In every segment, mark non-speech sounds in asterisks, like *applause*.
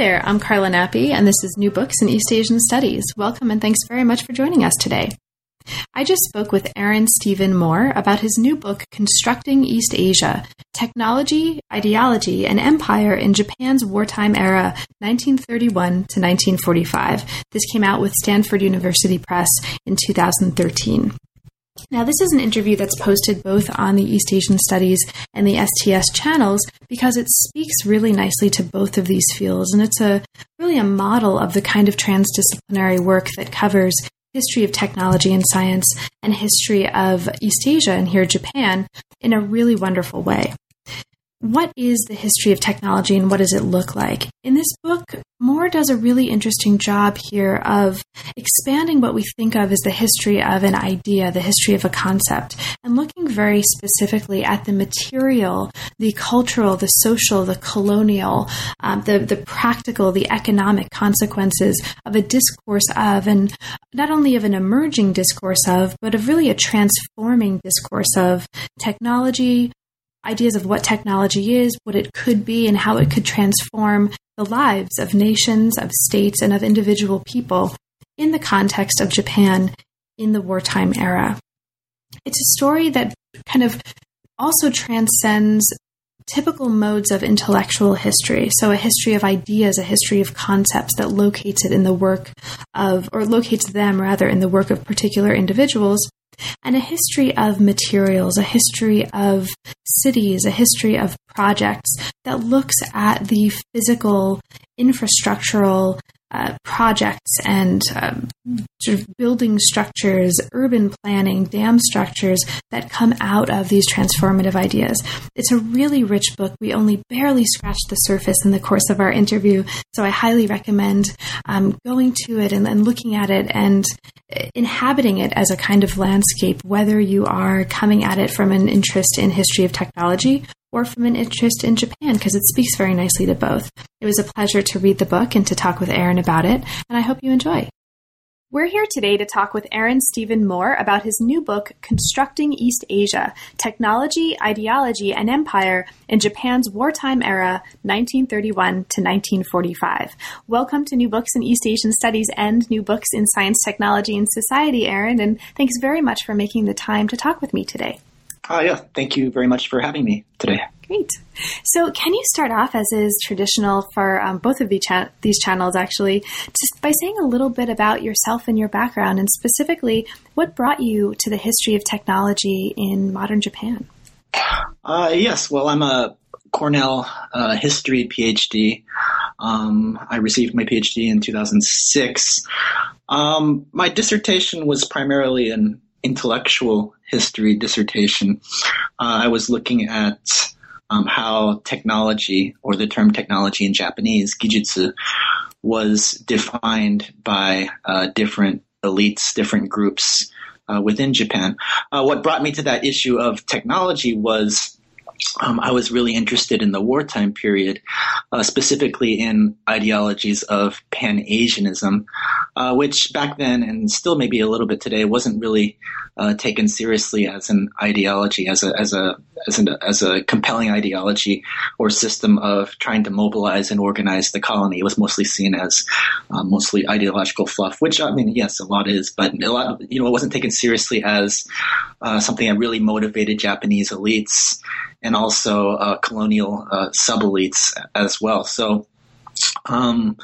There, I'm Carla Nappi, and this is New Books in East Asian Studies. Welcome and thanks very much for joining us today. I just spoke with Aaron Stephen Moore about his new book, Constructing East Asia Technology, Ideology, and Empire in Japan's Wartime Era, 1931 to 1945. This came out with Stanford University Press in 2013. Now, this is an interview that's posted both on the East Asian Studies and the STS channels because it speaks really nicely to both of these fields. And it's a really a model of the kind of transdisciplinary work that covers history of technology and science and history of East Asia and here Japan in a really wonderful way what is the history of technology and what does it look like? In this book, Moore does a really interesting job here of expanding what we think of as the history of an idea, the history of a concept, and looking very specifically at the material, the cultural, the social, the colonial, um, the, the practical, the economic consequences of a discourse of, and not only of an emerging discourse of, but of really a transforming discourse of technology, ideas of what technology is, what it could be, and how it could transform the lives of nations, of states, and of individual people in the context of Japan in the wartime era. It's a story that kind of also transcends typical modes of intellectual history. So, a history of ideas, a history of concepts that locates it in the work of, or locates them rather, in the work of particular individuals, and a history of materials, a history of cities, a history of projects that looks at the physical, infrastructural uh, projects and um, sort of building structures, urban planning, dam structures that come out of these transformative ideas. It's a really rich book. We only barely scratched the surface in the course of our interview, so I highly recommend um, going to it and, and looking at it and inhabiting it as a kind of landscape, whether you are coming at it from an interest in history of technology or from an interest in Japan, because it speaks very nicely to both. It was a pleasure to read the book and to talk with Aaron about it, and I hope you enjoy. We're here today to talk with Aaron Stephen Moore about his new book, Constructing East Asia Technology, Ideology, and Empire in Japan's Wartime Era, 1931 to 1945. Welcome to New Books in East Asian Studies and New Books in Science, Technology, and Society, Aaron, and thanks very much for making the time to talk with me today. Uh, yeah, thank you very much for having me today. Great. So, can you start off, as is traditional for um, both of the cha- these channels, actually, just by saying a little bit about yourself and your background, and specifically what brought you to the history of technology in modern Japan? Uh, yes, well, I'm a Cornell uh, history PhD. Um, I received my PhD in 2006. Um, my dissertation was primarily an intellectual history dissertation. Uh, I was looking at um, how technology, or the term technology in Japanese, gijutsu, was defined by uh, different elites, different groups uh, within Japan. Uh, what brought me to that issue of technology was um, I was really interested in the wartime period, uh, specifically in ideologies of Pan Asianism, uh, which back then and still maybe a little bit today wasn't really uh, taken seriously as an ideology, as a as a as, an, as a compelling ideology or system of trying to mobilize and organize the colony. It was mostly seen as uh, mostly ideological fluff, which I mean, yes, a lot is, but a lot you know it wasn't taken seriously as uh, something that really motivated Japanese elites and also uh, colonial uh, sub elites as well. So. Um,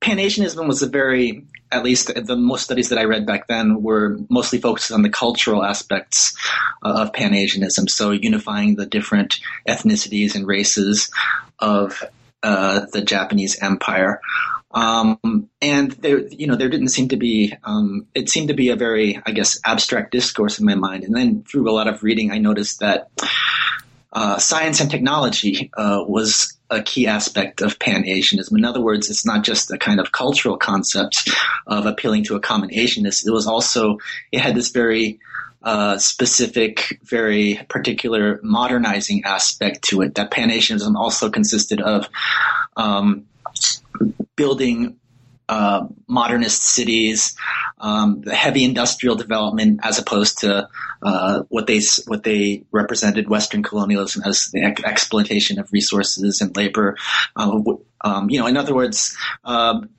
Pan Asianism was a very at least the most studies that I read back then were mostly focused on the cultural aspects uh, of Pan Asianism. So unifying the different ethnicities and races of uh, the Japanese Empire. Um, and there, you know, there didn't seem to be, um, it seemed to be a very, I guess, abstract discourse in my mind. And then through a lot of reading, I noticed that uh, science and technology uh, was a key aspect of Pan Asianism. In other words, it's not just a kind of cultural concept of appealing to a common Asianness. It was also it had this very uh, specific, very particular modernizing aspect to it. That Pan Asianism also consisted of um, building uh, modernist cities, um, the heavy industrial development, as opposed to uh, what they what they represented Western colonialism as the ex- exploitation of resources and labor. Um, um, you know, in other words. Um,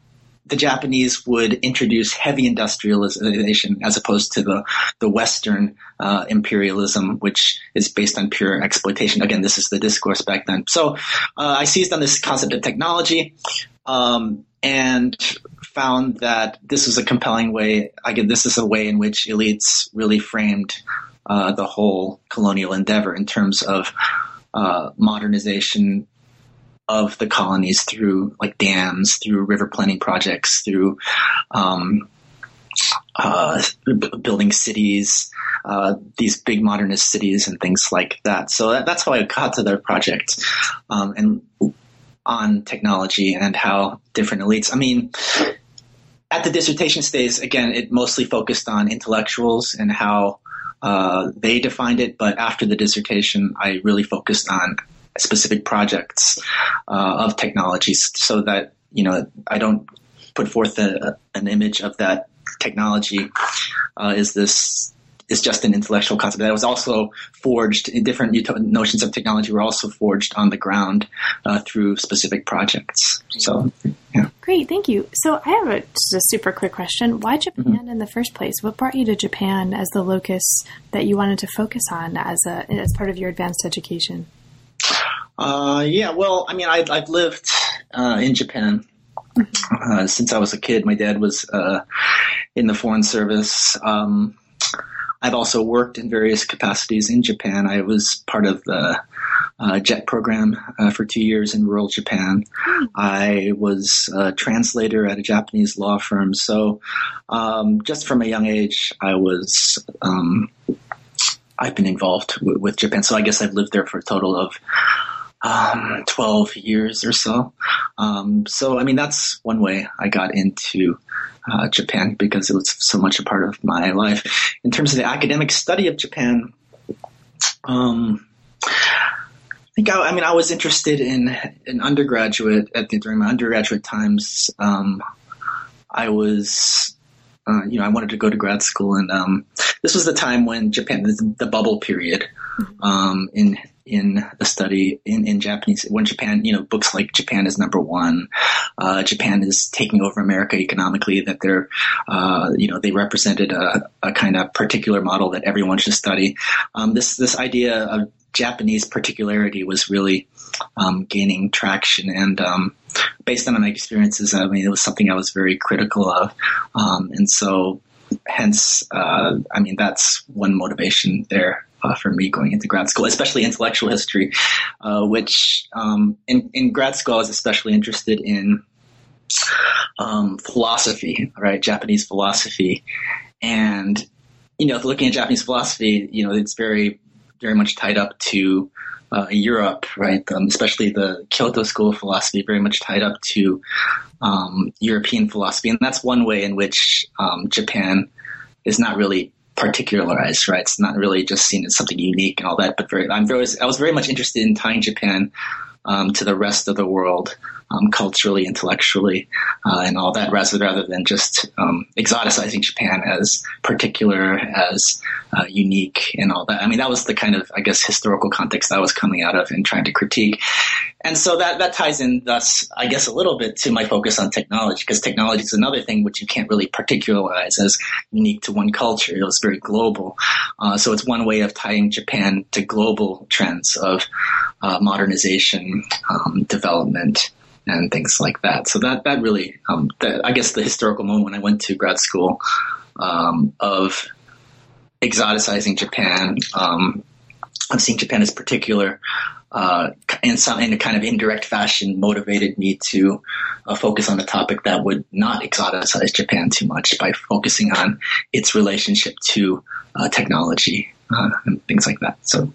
the Japanese would introduce heavy industrialization as opposed to the the Western uh, imperialism, which is based on pure exploitation. Again, this is the discourse back then. So uh, I seized on this concept of technology. Um, and found that this was a compelling way. Again, this is a way in which elites really framed uh, the whole colonial endeavor in terms of uh, modernization of the colonies through like dams, through river planning projects, through um, uh, building cities, uh, these big modernist cities and things like that. So that, that's how I got to their project. Um, and on technology and how different elites. I mean, at the dissertation stage, again, it mostly focused on intellectuals and how uh, they defined it. But after the dissertation, I really focused on specific projects uh, of technologies so that you know I don't put forth a, an image of that technology uh, is this is just an intellectual concept that was also forged in different notions of technology were also forged on the ground uh, through specific projects. So, yeah. Great, thank you. So, I have a, just a super quick question. Why Japan mm-hmm. in the first place? What brought you to Japan as the locus that you wanted to focus on as a as part of your advanced education? Uh, yeah, well, I mean, I, have lived uh, in Japan mm-hmm. uh, since I was a kid. My dad was uh, in the foreign service. Um, I've also worked in various capacities in Japan. I was part of the uh, JET program uh, for two years in rural Japan. I was a translator at a Japanese law firm. So, um, just from a young age, I was. Um, I've been involved w- with Japan, so I guess I've lived there for a total of um, 12 years or so. Um, so, I mean, that's one way I got into uh, Japan because it was so much a part of my life. In terms of the academic study of Japan, um, I think I, I, mean I was interested in an undergraduate at the, during my undergraduate times. Um, I was, uh, you know, I wanted to go to grad school, and um, this was the time when Japan, the, the bubble period mm-hmm. um, in in the study in, in Japanese when Japan, you know, books like Japan is number one, uh, Japan is taking over America economically, that they're, uh, you know, they represented a, a, kind of particular model that everyone should study. Um, this, this idea of Japanese particularity was really um, gaining traction. And um, based on my experiences, I mean, it was something I was very critical of. Um, and so, hence, uh, I mean, that's one motivation there uh, for me going into grad school, especially intellectual history, uh, which um, in, in grad school I was especially interested in um, philosophy, right? Japanese philosophy, and you know, looking at Japanese philosophy, you know, it's very, very much tied up to uh, Europe, right? Um, especially the Kyoto School of Philosophy, very much tied up to um, European philosophy, and that's one way in which um, Japan is not really particularized, right? It's not really just seen as something unique and all that, but very, I'm very, I was very much interested in tying Japan um, to the rest of the world, um, culturally, intellectually, uh, and all that, rather rather than just um, exoticizing Japan as particular, as uh, unique, and all that. I mean, that was the kind of, I guess, historical context I was coming out of and trying to critique. And so that that ties in, thus, I guess, a little bit to my focus on technology, because technology is another thing which you can't really particularize as unique to one culture. It was very global. Uh, so it's one way of tying Japan to global trends of uh, modernization, um, development, and things like that. So that that really, um, I guess, the historical moment when I went to grad school um, of exoticizing Japan, um, of seeing Japan as particular. Uh, in some in a kind of indirect fashion, motivated me to uh, focus on a topic that would not exoticize Japan too much by focusing on its relationship to uh, technology uh, and things like that. So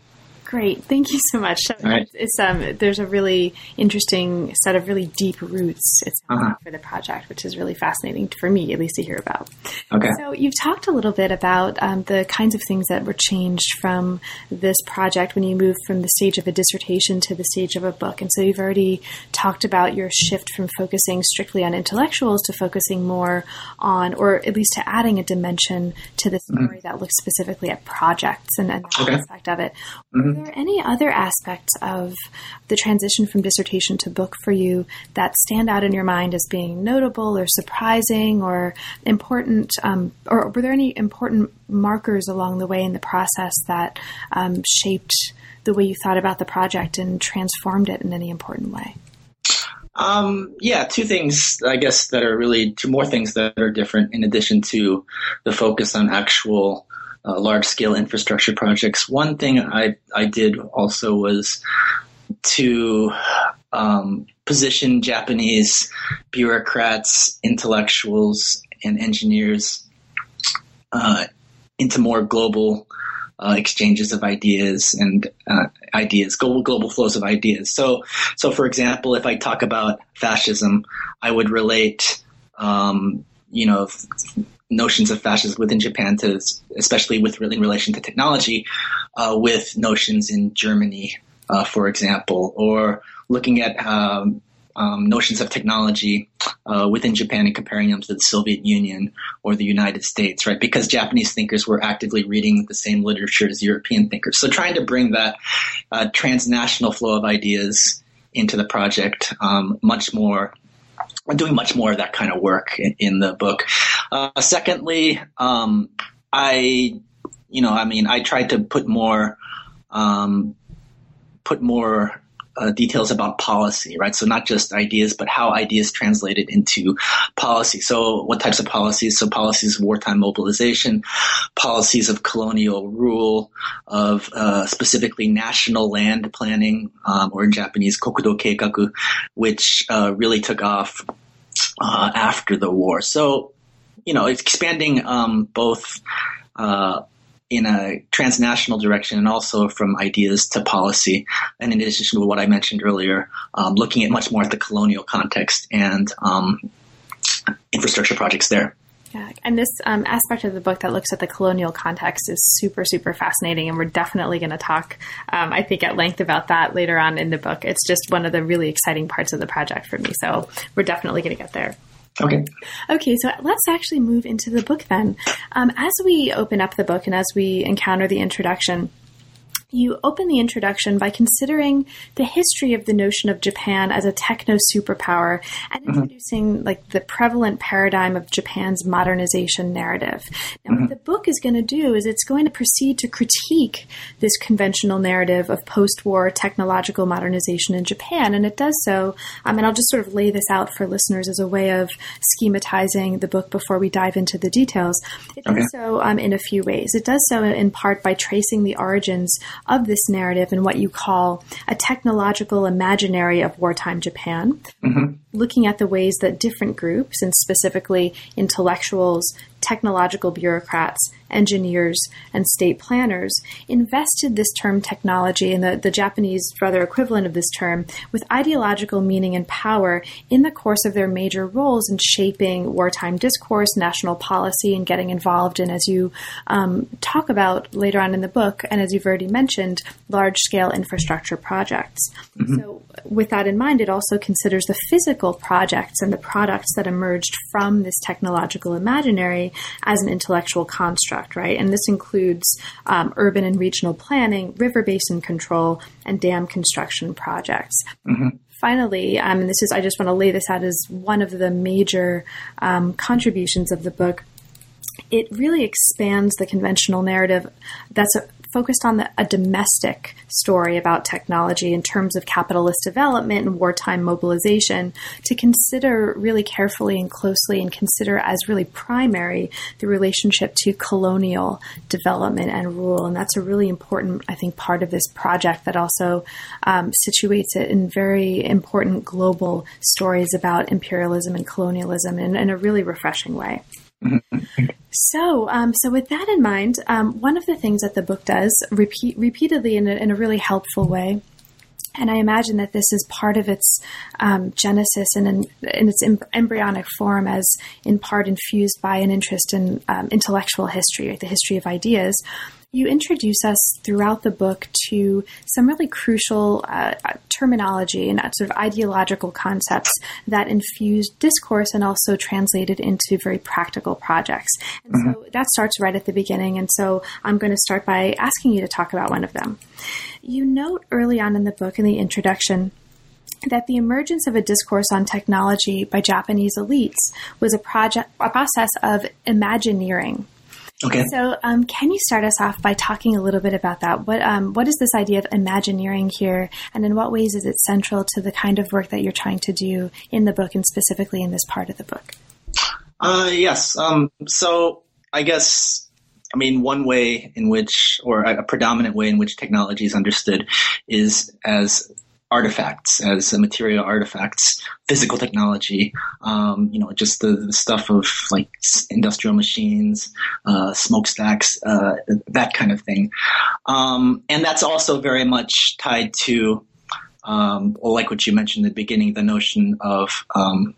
Great, thank you so much. Right. It's um, there's a really interesting set of really deep roots it's uh-huh. for the project, which is really fascinating for me, at least to hear about. Okay. So you've talked a little bit about um, the kinds of things that were changed from this project when you moved from the stage of a dissertation to the stage of a book, and so you've already talked about your shift from focusing strictly on intellectuals to focusing more on, or at least to adding a dimension to the story mm-hmm. that looks specifically at projects and, and okay. aspect of it. Mm-hmm there any other aspects of the transition from dissertation to book for you that stand out in your mind as being notable or surprising or important? Um, or were there any important markers along the way in the process that um, shaped the way you thought about the project and transformed it in any important way? Um, yeah, two things, I guess, that are really two more things that are different in addition to the focus on actual uh, large scale infrastructure projects. One thing I, I did also was to um, position Japanese bureaucrats, intellectuals, and engineers uh, into more global uh, exchanges of ideas and uh, ideas, global global flows of ideas. So, so for example, if I talk about fascism, I would relate, um, you know, notions of fascism within Japan to, especially with in relation to technology, uh, with notions in Germany, uh, for example, or looking at um, um, notions of technology uh, within Japan and comparing them to the Soviet Union or the United States, right? Because Japanese thinkers were actively reading the same literature as European thinkers. So trying to bring that uh, transnational flow of ideas into the project um, much more I'm doing much more of that kind of work in, in the book. Uh, secondly, um, I, you know, I mean, I tried to put more, um, put more uh, details about policy, right? So not just ideas, but how ideas translated into policy. So what types of policies? So policies of wartime mobilization, policies of colonial rule, of uh, specifically national land planning, um, or in Japanese kokudo keikaku, which uh, really took off uh, after the war. So you know, expanding um, both uh, in a transnational direction and also from ideas to policy. And in addition to what I mentioned earlier, um, looking at much more at the colonial context and um, infrastructure projects there. Yeah, and this um, aspect of the book that looks at the colonial context is super, super fascinating, and we're definitely going to talk, um, I think, at length about that later on in the book. It's just one of the really exciting parts of the project for me, so we're definitely going to get there. Okay. Okay, so let's actually move into the book then. Um, as we open up the book and as we encounter the introduction, you open the introduction by considering the history of the notion of Japan as a techno superpower and mm-hmm. introducing like the prevalent paradigm of Japan's modernization narrative. Now, mm-hmm. what the book is going to do is it's going to proceed to critique this conventional narrative of post-war technological modernization in Japan, and it does so. Um, and I'll just sort of lay this out for listeners as a way of schematizing the book before we dive into the details. It okay. does so um, in a few ways. It does so in part by tracing the origins of this narrative in what you call a technological imaginary of wartime Japan, mm-hmm. Looking at the ways that different groups, and specifically intellectuals, technological bureaucrats, engineers, and state planners invested this term technology and the, the Japanese rather equivalent of this term with ideological meaning and power in the course of their major roles in shaping wartime discourse, national policy, and getting involved in, as you um, talk about later on in the book, and as you've already mentioned, large scale infrastructure projects. Mm-hmm. So, with that in mind, it also considers the physical projects and the products that emerged from this technological imaginary as an intellectual construct, right? And this includes um, urban and regional planning, river basin control, and dam construction projects. Mm-hmm finally, um, and this is, I just want to lay this out as one of the major um, contributions of the book. It really expands the conventional narrative that's a, focused on the, a domestic story about technology in terms of capitalist development and wartime mobilization to consider really carefully and closely and consider as really primary the relationship to colonial development and rule. And that's a really important, I think, part of this project that also um, situates it in very important global stories about imperialism and colonialism in, in a really refreshing way. *laughs* So, um, so with that in mind, um, one of the things that the book does repeat repeatedly in a, in a really helpful way and I imagine that this is part of its um, genesis and in, in, its embryonic form, as in part infused by an interest in um, intellectual history, the history of ideas. You introduce us throughout the book to some really crucial uh, terminology and sort of ideological concepts that infuse discourse and also translated into very practical projects. And mm-hmm. so that starts right at the beginning. And so I'm going to start by asking you to talk about one of them. You note early on in the book, in the introduction, that the emergence of a discourse on technology by Japanese elites was a project, a process of imagineering. Okay. So, um, can you start us off by talking a little bit about that? What um, what is this idea of imagineering here, and in what ways is it central to the kind of work that you're trying to do in the book, and specifically in this part of the book? Uh, yes. Um, so, I guess I mean, one way in which, or a predominant way in which technology is understood is as artifacts, as material artifacts, physical technology, um, you know, just the, the, stuff of like industrial machines, uh, smokestacks, uh, that kind of thing. Um, and that's also very much tied to, um, like what you mentioned at the beginning, the notion of, um,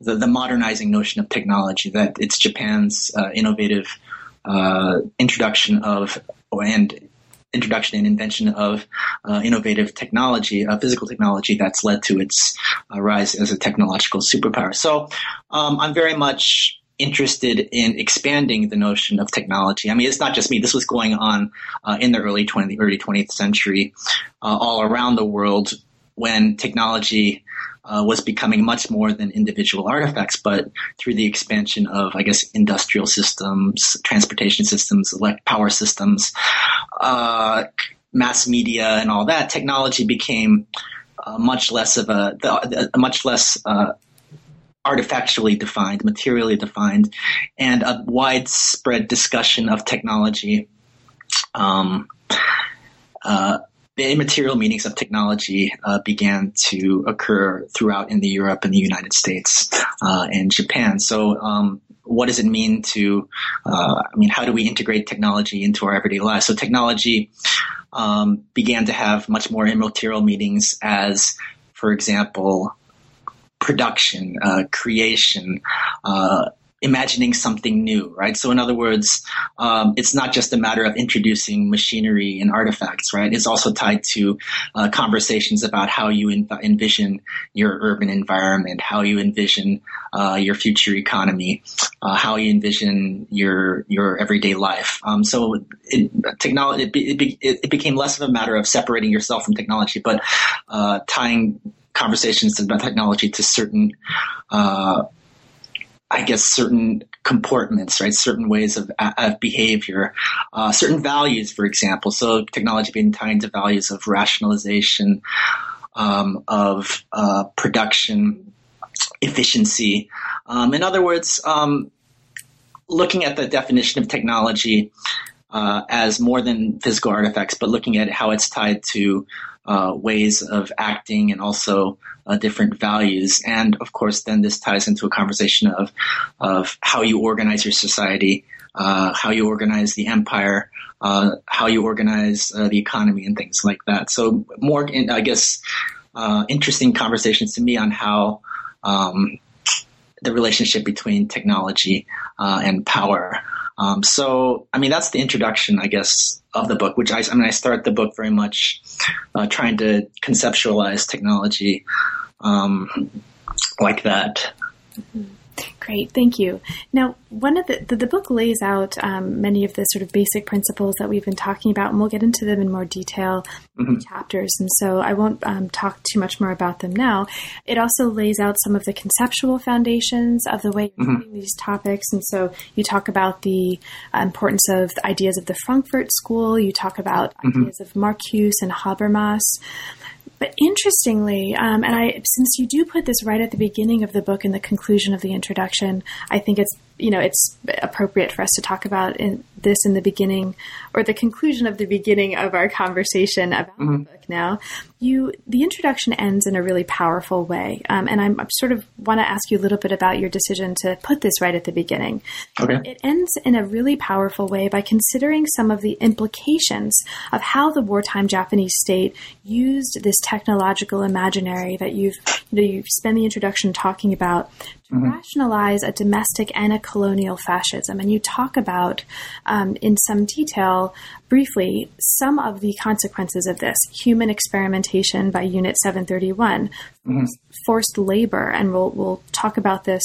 the, the modernizing notion of technology, that it's Japan's uh, innovative uh, introduction of and introduction and invention of uh, innovative technology, uh, physical technology that's led to its uh, rise as a technological superpower. So um, I'm very much interested in expanding the notion of technology. I mean, it's not just me. This was going on uh, in the early 20th, early 20th century, uh, all around the world when technology uh, was becoming much more than individual artifacts, but through the expansion of, I guess, industrial systems, transportation systems, elect power systems, uh, mass media, and all that, technology became uh, much less of a, a much less uh, artifactually defined, materially defined, and a widespread discussion of technology. Um, uh, the immaterial meanings of technology uh, began to occur throughout in the Europe and the United States uh, and Japan. So, um, what does it mean to? Uh, I mean, how do we integrate technology into our everyday lives? So, technology um, began to have much more immaterial meanings as, for example, production, uh, creation, uh, imagining something new, right? So, in other words, um, it's not just a matter of introducing machinery and artifacts, right? It's also tied to uh, conversations about how you env- envision your urban environment, how you envision uh, your future economy, uh, how you envision your your everyday life. Um, so, it, technology it, be, it, it, became less of a matter of separating yourself from technology, but uh, tying conversations about technology to certain uh, I guess certain comportments, right? Certain ways of, of behavior, uh, certain values, for example. So technology being tied to values of rationalization, um, of uh, production, efficiency. Um, in other words, um, looking at the definition of technology uh, as more than physical artifacts, but looking at how it's tied to uh, ways of acting and also uh, different values. And of course, then this ties into a conversation of of how you organize your society, uh, how you organize the empire, uh, how you organize uh, the economy, and things like that. So more, in, I guess, uh, interesting conversations to me on how. Um, the relationship between technology and power. Um, so, I mean, that's the introduction, I guess, of the book, which I, I mean, I start the book very much uh, trying to conceptualize technology um, like that. Mm-hmm. Great, thank you. Now, one of the, the, the book lays out um, many of the sort of basic principles that we've been talking about, and we'll get into them in more detail mm-hmm. in chapters. And so I won't um, talk too much more about them now. It also lays out some of the conceptual foundations of the way you're mm-hmm. these topics. And so you talk about the uh, importance of the ideas of the Frankfurt School. You talk about mm-hmm. ideas of Marcuse and Habermas. But interestingly, um, and I, since you do put this right at the beginning of the book and the conclusion of the introduction, I think it's you know it's appropriate for us to talk about in, this in the beginning or the conclusion of the beginning of our conversation about mm-hmm. the book. Now, you the introduction ends in a really powerful way, um, and I'm, I'm, sort of want to ask you a little bit about your decision to put this right at the beginning. Okay. It ends in a really powerful way by considering some of the implications of how the wartime Japanese state used this technological imaginary that you've you know you spend the introduction talking about to mm-hmm. rationalize a domestic and a colonial fascism. And you talk about um, in some detail, briefly, some of the consequences of this human experimentation by Unit 731, mm-hmm. forced labor. And we'll, we'll talk about this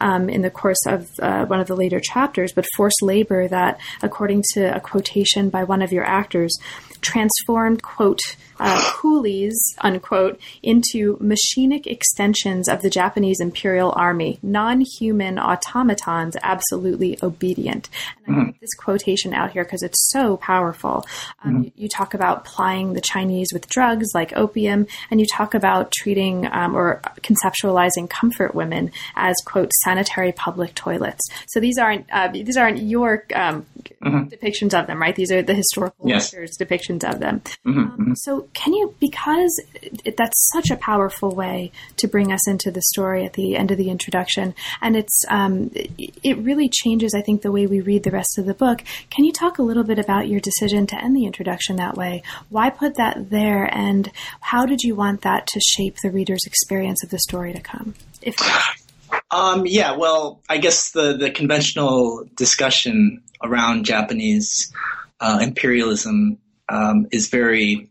um, in the course of uh, one of the later chapters, but forced labor that, according to a quotation by one of your actors, transformed, quote, uh, coolies, unquote, into machinic extensions of the Japanese Imperial Army, non human automatons, absolutely obedient. And I mm-hmm. this quotation out here because it's so powerful. Um, mm-hmm. you, you, talk about plying the Chinese with drugs like opium, and you talk about treating um, or conceptualizing comfort women as, quote, sanitary public toilets. So these aren't, uh, these aren't your um, mm-hmm. depictions of them, right? These are the historical yes. depictions of them. Mm-hmm. Um, mm-hmm. Can you, because it, that's such a powerful way to bring us into the story at the end of the introduction, and it's um, it really changes, I think, the way we read the rest of the book. Can you talk a little bit about your decision to end the introduction that way? Why put that there, and how did you want that to shape the reader's experience of the story to come? If *sighs* um, yeah, well, I guess the, the conventional discussion around Japanese uh, imperialism um, is very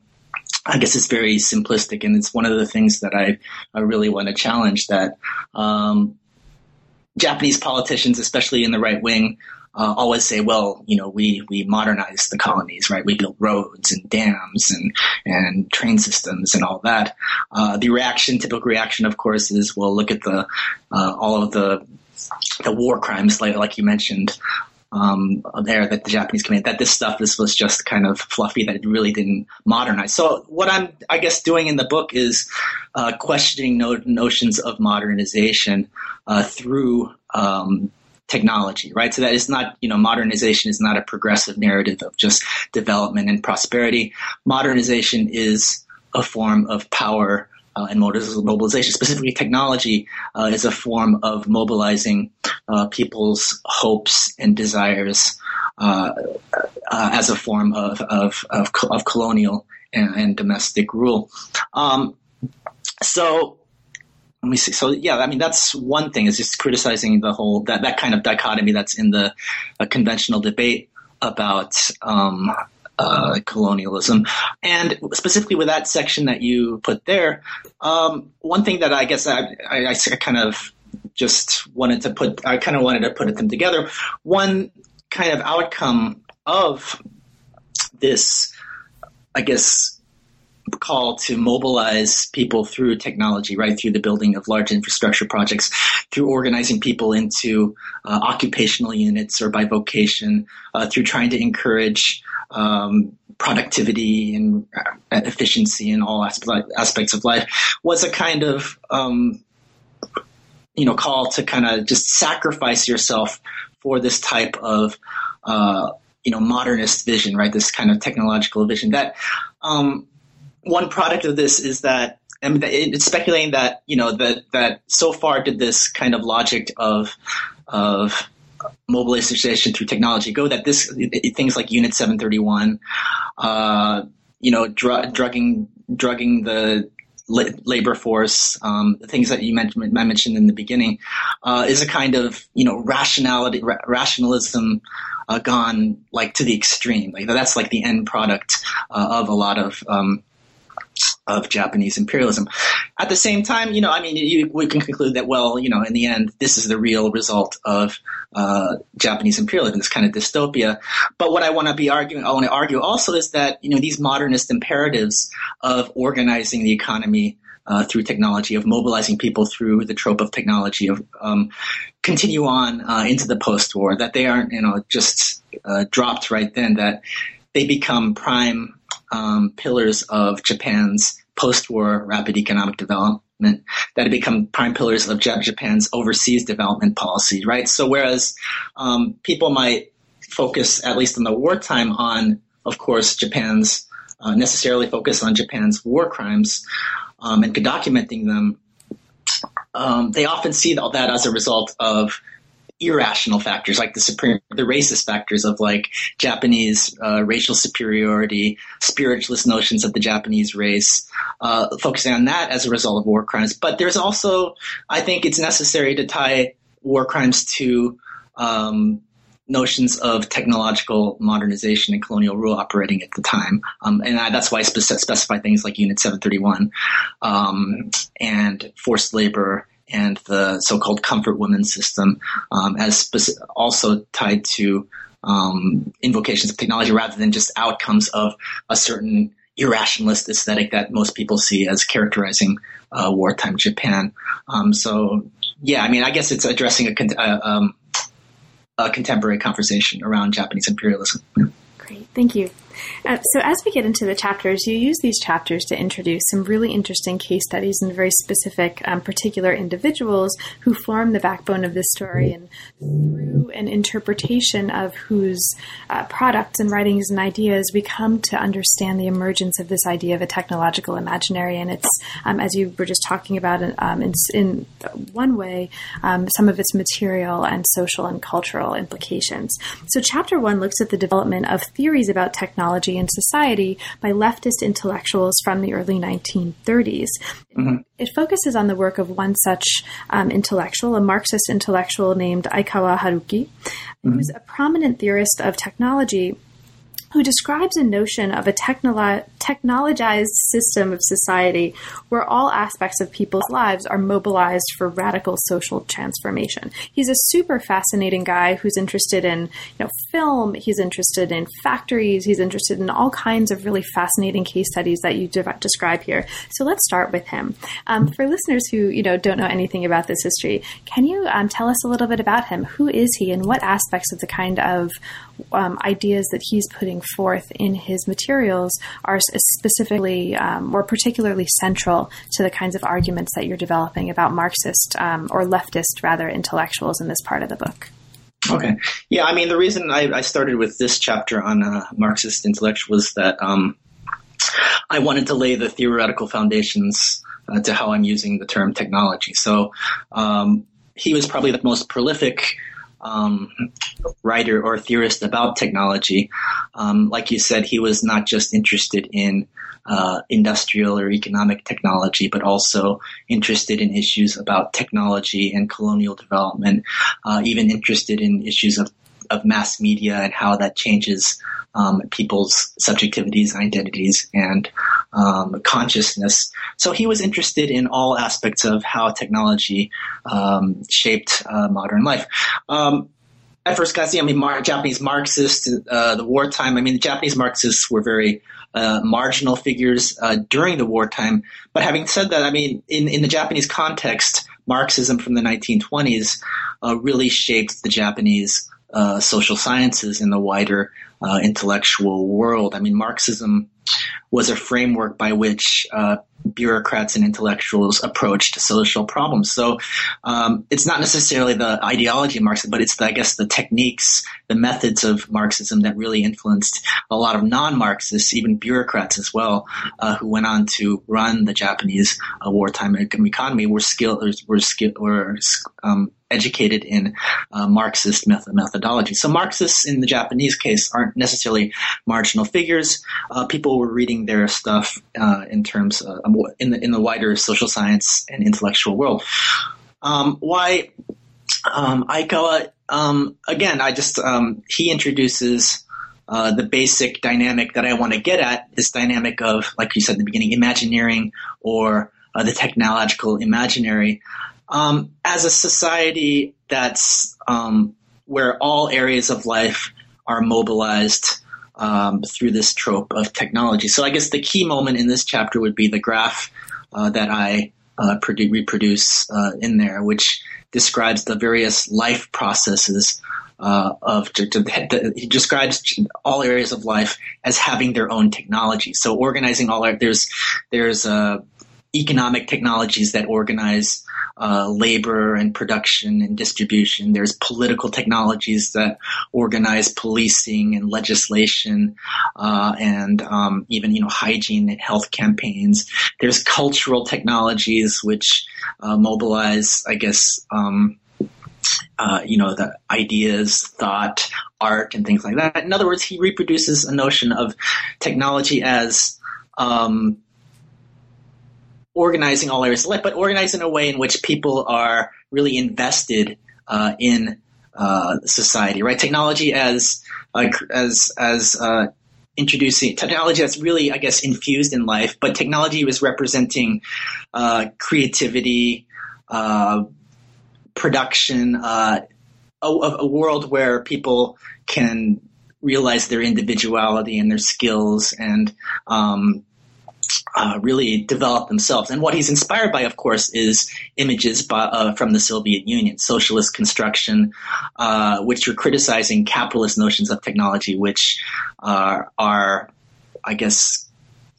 I guess it's very simplistic, and it's one of the things that I, I really want to challenge. That um, Japanese politicians, especially in the right wing, uh, always say, "Well, you know, we we modernized the colonies, right? We built roads and dams and and train systems and all that." Uh, the reaction, typical reaction, of course, is, "Well, look at the uh, all of the the war crimes, like like you mentioned, um, there that the Japanese committed, that this stuff this was just kind of fluffy, that it really didn't modernize. So what I'm, I guess, doing in the book is uh, questioning no- notions of modernization uh, through um, technology, right? So that is not, you know, modernization is not a progressive narrative of just development and prosperity. Modernization is a form of power uh, and mobilization, specifically technology, uh, is a form of mobilizing uh, people's hopes and desires uh, uh, as a form of of, of, of colonial and, and, domestic rule. Um, so let me see. So yeah, I mean that's one thing is just criticizing the whole that that kind of dichotomy that's in the conventional debate about um, uh, colonialism. And specifically with that section that you put there, um, one thing that I guess I, I, I, kind of just wanted to put, I kind of wanted to put them together. One kind of outcome of this, I guess, call to mobilize people through technology, right? Through the building of large infrastructure projects, through organizing people into uh, occupational units or by vocation, uh, through trying to encourage um, productivity and uh, efficiency in all aspects of life was a kind of um, you know call to kind of just sacrifice yourself for this type of uh, you know modernist vision, right? This kind of technological vision. That um, one product of this is that I mean, it's speculating that you know that that so far did this kind of logic of of mobilization through technology go that this things like Unit 731, uh, you know, dr- drugging drugging the labor force, um, the things that you mentioned, I mentioned in the beginning, uh, is a kind of you know rationality, ra- rationalism uh, gone like to the extreme. Like that's like the end product uh, of a lot of um, of Japanese imperialism. At the same time, you know, I mean, you, we can conclude that, well, you know, in the end, this is the real result of uh, Japanese imperialism, this kind of dystopia. But what I want to be arguing, I want to argue also is that, you know, these modernist imperatives of organizing the economy uh, through technology, of mobilizing people through the trope of technology, of um, continue on uh, into the post-war. That they aren't, you know, just uh, dropped right then. That they become prime um, pillars of Japan's post-war rapid economic development that had become prime pillars of Japan's overseas development policy, right? So whereas um, people might focus, at least in the wartime, on, of course, Japan's uh, necessarily focus on Japan's war crimes um, and documenting them, um, they often see all that as a result of irrational factors like the supreme the racist factors of like japanese uh, racial superiority spiritualist notions of the japanese race uh, focusing on that as a result of war crimes but there's also i think it's necessary to tie war crimes to um, notions of technological modernization and colonial rule operating at the time. Um, and I, that's why I spe- specify things like Unit 731 um, and forced labor and the so-called comfort women system um, as speci- also tied to um, invocations of technology rather than just outcomes of a certain irrationalist aesthetic that most people see as characterizing uh, wartime Japan. Um, so, yeah, I mean, I guess it's addressing a, con- uh, um, a contemporary conversation around Japanese imperialism. Great, thank you. Uh, so, as we get into the chapters, you use these chapters to introduce some really interesting case studies and very specific, um, particular individuals who form the backbone of this story. And through an interpretation of whose uh, products and writings and ideas, we come to understand the emergence of this idea of a technological imaginary. And it's, um, as you were just talking about, um, in, in, one way, um, some of its material and social and cultural implications. So, chapter one looks at the development of theories about technology technology and society by leftist intellectuals from the early 1930s. Mm-hmm. It focuses on the work of one such um, intellectual, a Marxist intellectual named Aikawa Haruki, mm-hmm. who's a prominent theorist of technology who describes a notion of a technolo- technologized system of society where all aspects of people's lives are mobilized for radical social transformation. He's a super fascinating guy who's interested in you know film, he's interested in factories, he's interested in all kinds of really fascinating case studies that you de- describe here. So let's start with him. Um, for listeners who you know don't know anything about this history, can you um, tell us a little bit about him? Who is he, and what aspects of the kind of um, ideas that he's putting forth in his materials are specifically um, or particularly central to the kinds of arguments that you're developing about Marxist um, or leftist, rather, intellectuals in this part of the book. Okay. Yeah, I mean, the reason I, I started with this chapter on uh, Marxist intellectuals was that um, I wanted to lay the theoretical foundations uh, to how I'm using the term technology. So um, he was probably the most prolific um, writer or theorist about technology. Um, like you said, he was not just interested in uh, industrial or economic technology, but also interested in issues about technology and colonial development, uh, even interested in issues of, of mass media and how that changes um, people's subjectivities, identities, and um, consciousness. So he was interested in all aspects of how technology um, shaped uh, modern life. Um, at first glance, I mean, Mar- Japanese Marxists, uh, the wartime. I mean, the Japanese Marxists were very uh, marginal figures uh, during the wartime. But having said that, I mean, in, in the Japanese context, Marxism from the 1920s uh, really shaped the Japanese uh, social sciences in the wider uh, intellectual world. I mean, Marxism was a framework by which uh, bureaucrats and intellectuals approached social problems. So um, it's not necessarily the ideology of Marxism, but it's, the, I guess, the techniques, the methods of Marxism that really influenced a lot of non-Marxists, even bureaucrats as well, uh, who went on to run the Japanese uh, wartime economy. Were skilled, were skilled, were um, educated in uh, Marxist method- methodology. So Marxists in the Japanese case aren't necessarily marginal figures. Uh, were reading their stuff uh, in terms of, in the in the wider social science and intellectual world. Um, why um, Aikawa? Um, again, I just um, he introduces. Uh, the basic dynamic that I want to get at, this dynamic of, like you said in the beginning, imagineering or uh, the technological imaginary um, as a society that's um, where all areas of life are mobilized um, through this trope of technology. So I guess the key moment in this chapter would be the graph uh, that I uh, produ- reproduce uh, in there, which describes the various life processes uh, of to, he describes all areas of life as having their own technology. So organizing all our, there's there's a economic technologies that organize uh, labor and production and distribution. There's political technologies that organize policing and legislation uh, and um, even you know hygiene and health campaigns. There's cultural technologies which uh, mobilize, I guess. Um, uh, you know, the ideas, thought, art, and things like that. In other words, he reproduces a notion of technology as um, organizing all areas of life, but organized in a way in which people are really invested uh, in uh, society, right? Technology as uh, as as uh, introducing technology that's really, I guess, infused in life, but technology was representing uh, creativity, uh, production, a, a world where people can realize their individuality and their skills and um, uh, really develop themselves. And what he's inspired by, of course, is images by, uh, from the Soviet Union, socialist construction, uh, which are criticizing capitalist notions of technology, which are, I guess,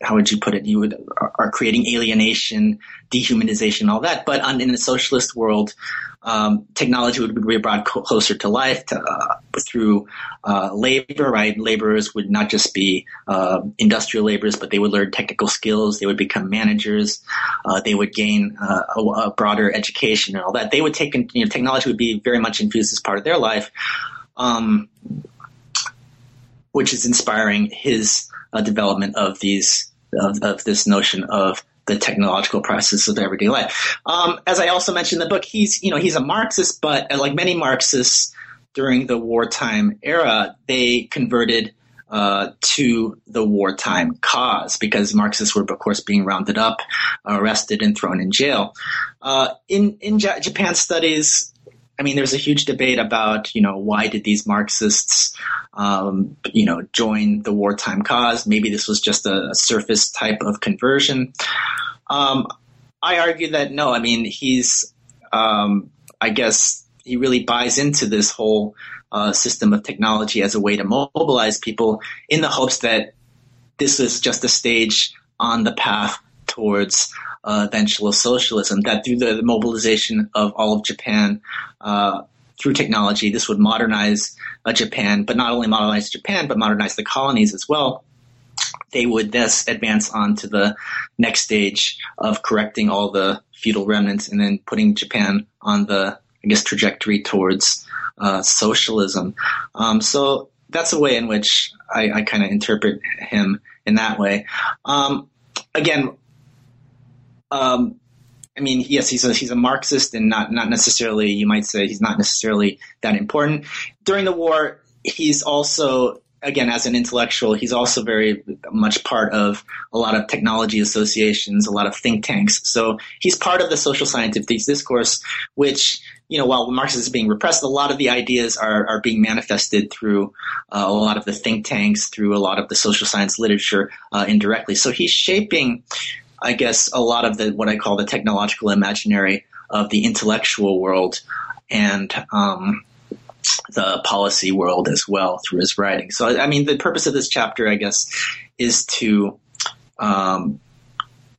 how would you put it? You would are creating alienation, dehumanization, all that. But on, in a socialist world, um, technology would be brought closer to life to, uh, through uh, labor, right? Laborers would not just be uh, industrial laborers, but they would learn technical skills. They would become managers. Uh, they would gain uh, a, a, broader education and all that. They would take, you know, technology would be very much infused as part of their life, um, which is inspiring his uh, development of these of, of this notion of the technological process of everyday life. Um, as I also mentioned in the book, he's you know he's a Marxist, but uh, like many Marxists during the wartime era, they converted uh, to the wartime cause because Marxists were, of course, being rounded up, arrested, and thrown in jail. Uh, in in J- Japan studies, I mean, there's a huge debate about you know why did these Marxists um, you know, join the wartime cause. Maybe this was just a, surface type of conversion. Um, I argue that no. I mean, he's, um, I guess, he really buys into this whole uh, system of technology as a way to mobilize people in the hopes that this is just a stage on the path towards uh, eventual socialism. That through the, mobilization of all of Japan. Uh, through technology, this would modernize uh, Japan, but not only modernize Japan, but modernize the colonies as well. They would thus advance on to the next stage of correcting all the feudal remnants and then putting Japan on the, I guess, trajectory towards uh, socialism. Um, so that's a way in which I, I kind of interpret him in that way. Um, again, um, I mean, yes, he's a he's a Marxist and not not necessarily. You might say he's not necessarily that important. During the war, he's also again as an intellectual, he's also very much part of a lot of technology associations, a lot of think tanks. So he's part of the social scientific discourse, which you know, while Marxism is being repressed, a lot of the ideas are, are being manifested through uh, a lot of the think tanks, through a lot of the social science literature uh, indirectly. So he's shaping I guess, a lot of the what I call the technological imaginary of the intellectual world and um, the policy world as well through his writing. So, I mean, the purpose of this chapter, I guess, is to um,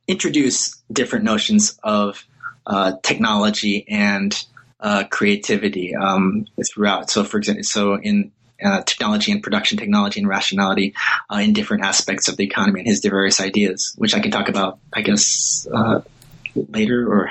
introduce different notions of uh, technology and uh, creativity um, throughout. So, for example, so in uh, technology and production technology and rationality uh, in different aspects of the economy and his various ideas, which I can talk about, I guess, uh, later, or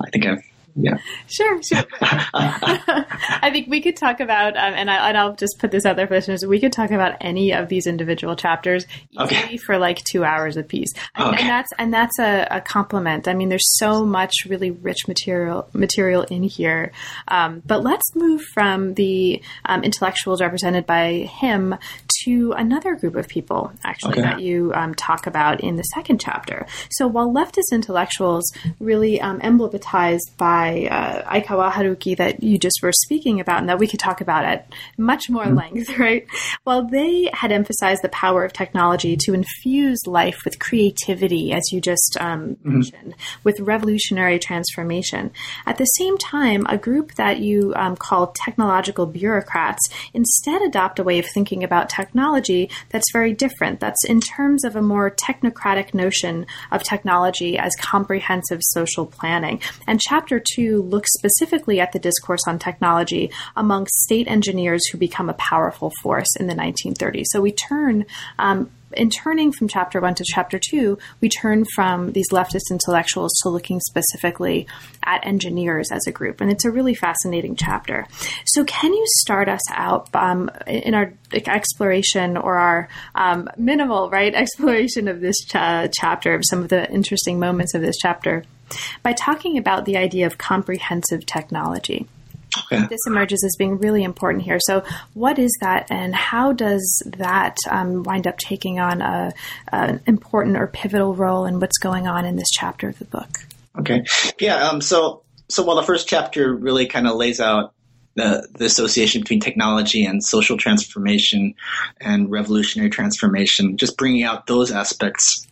I think I've yeah. Sure, sure. *laughs* I think we could talk about, um, and, I, will just put this out there for listeners. We could talk about any of these individual chapters easily okay. for like two hours apiece, and, okay. and that's and that's a, a, compliment. I mean, there's so much really rich material material in here. Um, but let's move from the um, intellectuals represented by him to another group of people, actually, okay. that you um, talk about in the second chapter. So while leftist intellectuals really um, emblematized by by uh, Aikawa Haruki that you just were speaking about, and that we could talk about at much more mm-hmm. length, *laughs* right? Well, they had emphasized the power of technology to infuse life with creativity, as you just um, mm-hmm. mentioned, with revolutionary transformation. At the same time, a group that you um, call technological bureaucrats instead adopt a way of thinking about technology that's very different. That's in terms of a more technocratic notion of technology as comprehensive social planning. And chapter two look specifically at the discourse on technology among state engineers who become a powerful force in the 1930s. So we turn um, in turning from chapter one to chapter two, we turn from these leftist intellectuals to looking specifically at engineers as a group. And it's a really fascinating chapter. So, can you start us out um, in our exploration or our um, minimal, right, *laughs* exploration of this ch- chapter, of some of the interesting moments of this chapter, by talking about the idea of comprehensive technology? Okay. This emerges as being really important here. So, what is that, and how does that um, wind up taking on a, an important or pivotal role in what's going on in this chapter of the book? Okay. Yeah. Um, so, so while the first chapter really kind of lays out the, the association between technology and social transformation and revolutionary transformation, just bringing out those aspects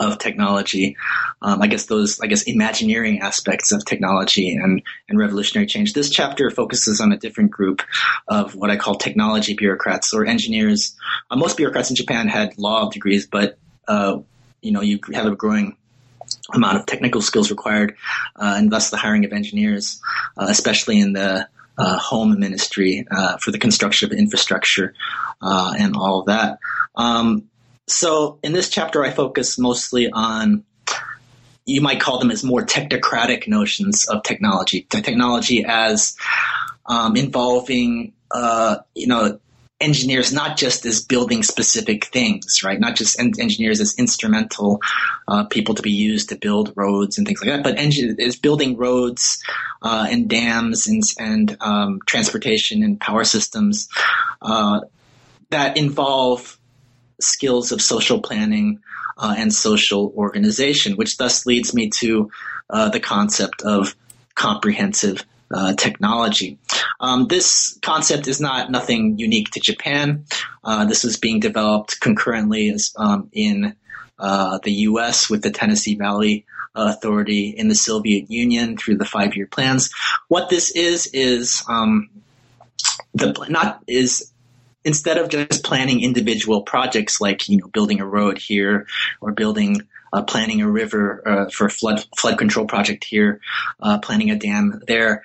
of technology. Um, I guess those, I guess, imagineering aspects of technology and, and revolutionary change. This chapter focuses on a different group of what I call technology bureaucrats or engineers. Uh, most bureaucrats in Japan had law degrees, but uh, you know, you have a growing amount of technical skills required, uh, and thus the hiring of engineers, uh, especially in the uh, home ministry uh, for the construction of infrastructure and all of that. Um, so in this chapter, I focus mostly on you might call them as more technocratic notions of technology. Technology as um, involving, uh, you know, engineers not just as building specific things, right? Not just en- engineers as instrumental uh, people to be used to build roads and things like that, but engin- is building roads uh, and dams and, and um, transportation and power systems uh, that involve skills of social planning uh, and social organization, which thus leads me to uh, the concept of comprehensive uh, technology. Um, this concept is not nothing unique to Japan. Uh, this is being developed concurrently as, um, in uh, the U.S. with the Tennessee Valley Authority in the Soviet Union through the five-year plans. What this is is um, the not is instead of just planning individual projects like you know building a road here or building uh, planning a river uh, for a flood flood control project here, uh, planning a dam there,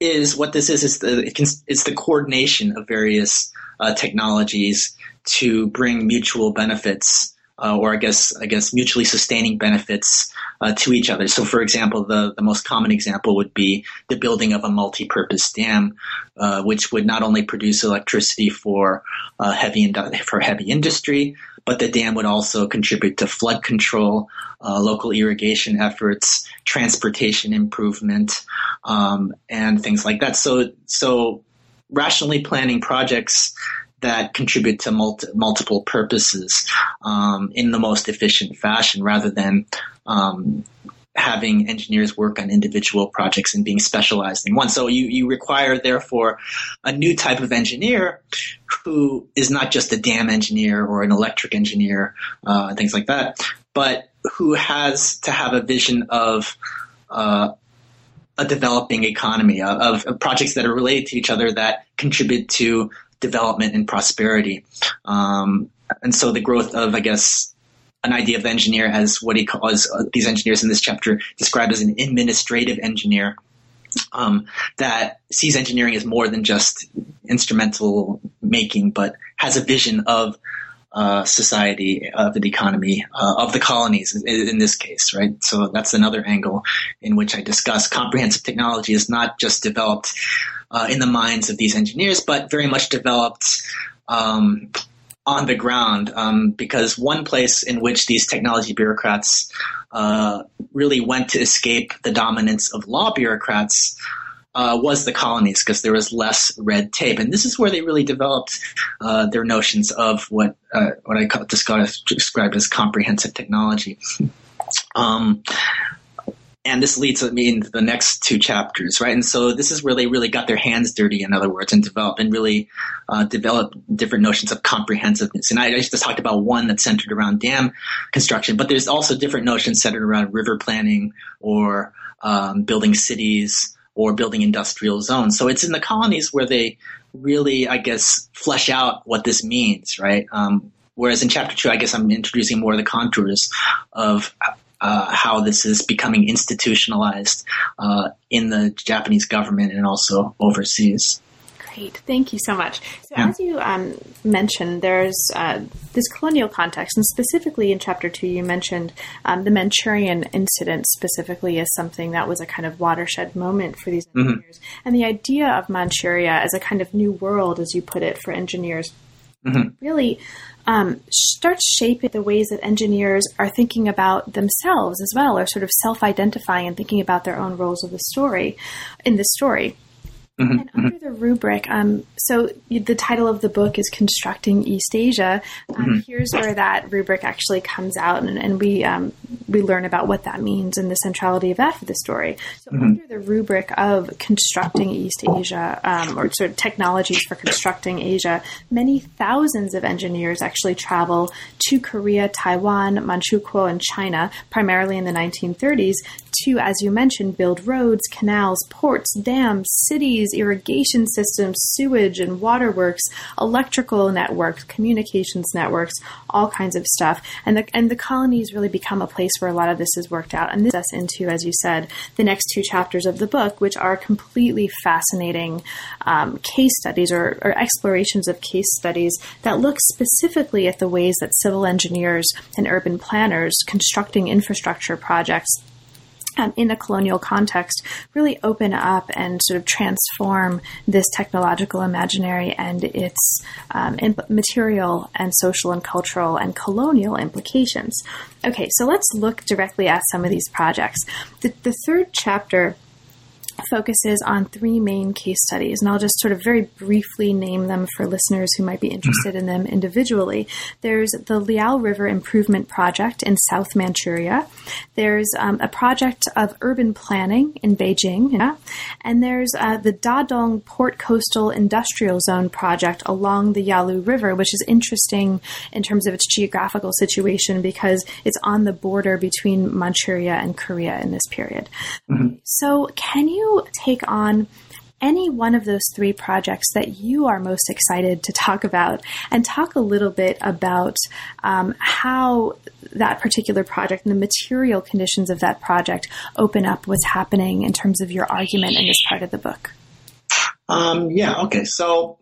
is what this is. Is the it's the coordination of various uh, technologies to bring mutual benefits uh, or I guess I guess mutually sustaining benefits uh, to each other. So, for example, the the most common example would be the building of a multi-purpose dam, uh, which would not only produce electricity for uh, heavy for heavy industry, but the dam would also contribute to flood control, uh, local irrigation efforts, transportation improvement, um, and things like that. So, so rationally planning projects that contribute to multi- multiple purposes um, in the most efficient fashion rather than um, having engineers work on individual projects and being specialized in one. So you, you require, therefore, a new type of engineer who is not just a dam engineer or an electric engineer, uh, things like that, but who has to have a vision of uh, a developing economy of, of, projects that are related to each other that contribute to development and prosperity. Um, and so the growth of, I guess, an idea of the engineer as what he calls uh, these engineers in this chapter described as an administrative engineer um, that sees engineering as more than just instrumental making, but has a vision of uh, society, of the economy, uh, of the colonies in, in, this case, right? So that's another angle in which I discuss comprehensive technology is not just developed uh, in the minds of these engineers, but very much developed um, on the ground. Um, because one place in which these technology bureaucrats uh, really went to escape the dominance of law bureaucrats uh, was the colonies because there was less red tape, and this is where they really developed uh, their notions of what uh, what I call, describe as comprehensive technology. Um, and this leads me into the next two chapters, right? And so this is where they really got their hands dirty, in other words, and develop and really uh, developed different notions of comprehensiveness. And I, I, just talked about one that's centered around dam construction, but there's also different notions centered around river planning or um, building cities or building industrial zones. So it's in the colonies where they really, I guess, flesh out what this means, right? Um, whereas in chapter two, I guess I'm introducing more of the contours of uh, how this is becoming institutionalized uh, in the Japanese government and also overseas. Great, thank you so much. So, yeah. as you um, mentioned, there's uh, this colonial context, and specifically in chapter two, you mentioned um, the Manchurian incident specifically as something that was a kind of watershed moment for these mm-hmm. engineers, and the idea of Manchuria as a kind of new world, as you put it, for engineers. Mm-hmm. Really um, starts shaping the ways that engineers are thinking about themselves as well, or sort of self-identifying and thinking about their own roles of the story in the story. Mm-hmm, and under the rubric, um, so the title of the book is "Constructing East Asia." Um, mm-hmm. Here's where that rubric actually comes out, and, and we um, we learn about what that means and the centrality of that for the story. So, mm-hmm. under the rubric of constructing East Asia, um, or sort of technologies for constructing Asia, many thousands of engineers actually travel to Korea, Taiwan, Manchukuo, and China, primarily in the 1930s, to, as you mentioned, build roads, canals, ports, dams, cities, irrigation systems, sewage and waterworks, electrical networks, communications networks, all kinds of stuff. And the, and the colonies really become a place where a lot of this is worked out. And this us into, as you said, the next two chapters of the book, which are completely fascinating um, case studies or, or explorations of case studies that look specifically at the ways that civil engineers and urban planners constructing infrastructure projects um, in a colonial context really open up and sort of transform this technological imaginary and its um, imp- material and social and cultural and colonial implications. Okay, so let's look directly at some of these projects. The, the third chapter focuses on three main case studies, and I'll just sort of very briefly name them for listeners who might be interested in them individually. There's the Liao River Improvement Project in South Manchuria. There's um, a project of urban planning in Beijing, yeah? and there's uh, the Dadong Port Coastal Industrial Zone project along the Yalu River, which is interesting in terms of its geographical situation because it's on the border between Manchuria and Korea in this period. Mm-hmm. So, can you take on any one of those three projects that you are most excited to talk about and talk a little bit about um, how that particular project and the material conditions of that project open up what's happening in terms of your argument in this part of the book. Um, yeah, okay. So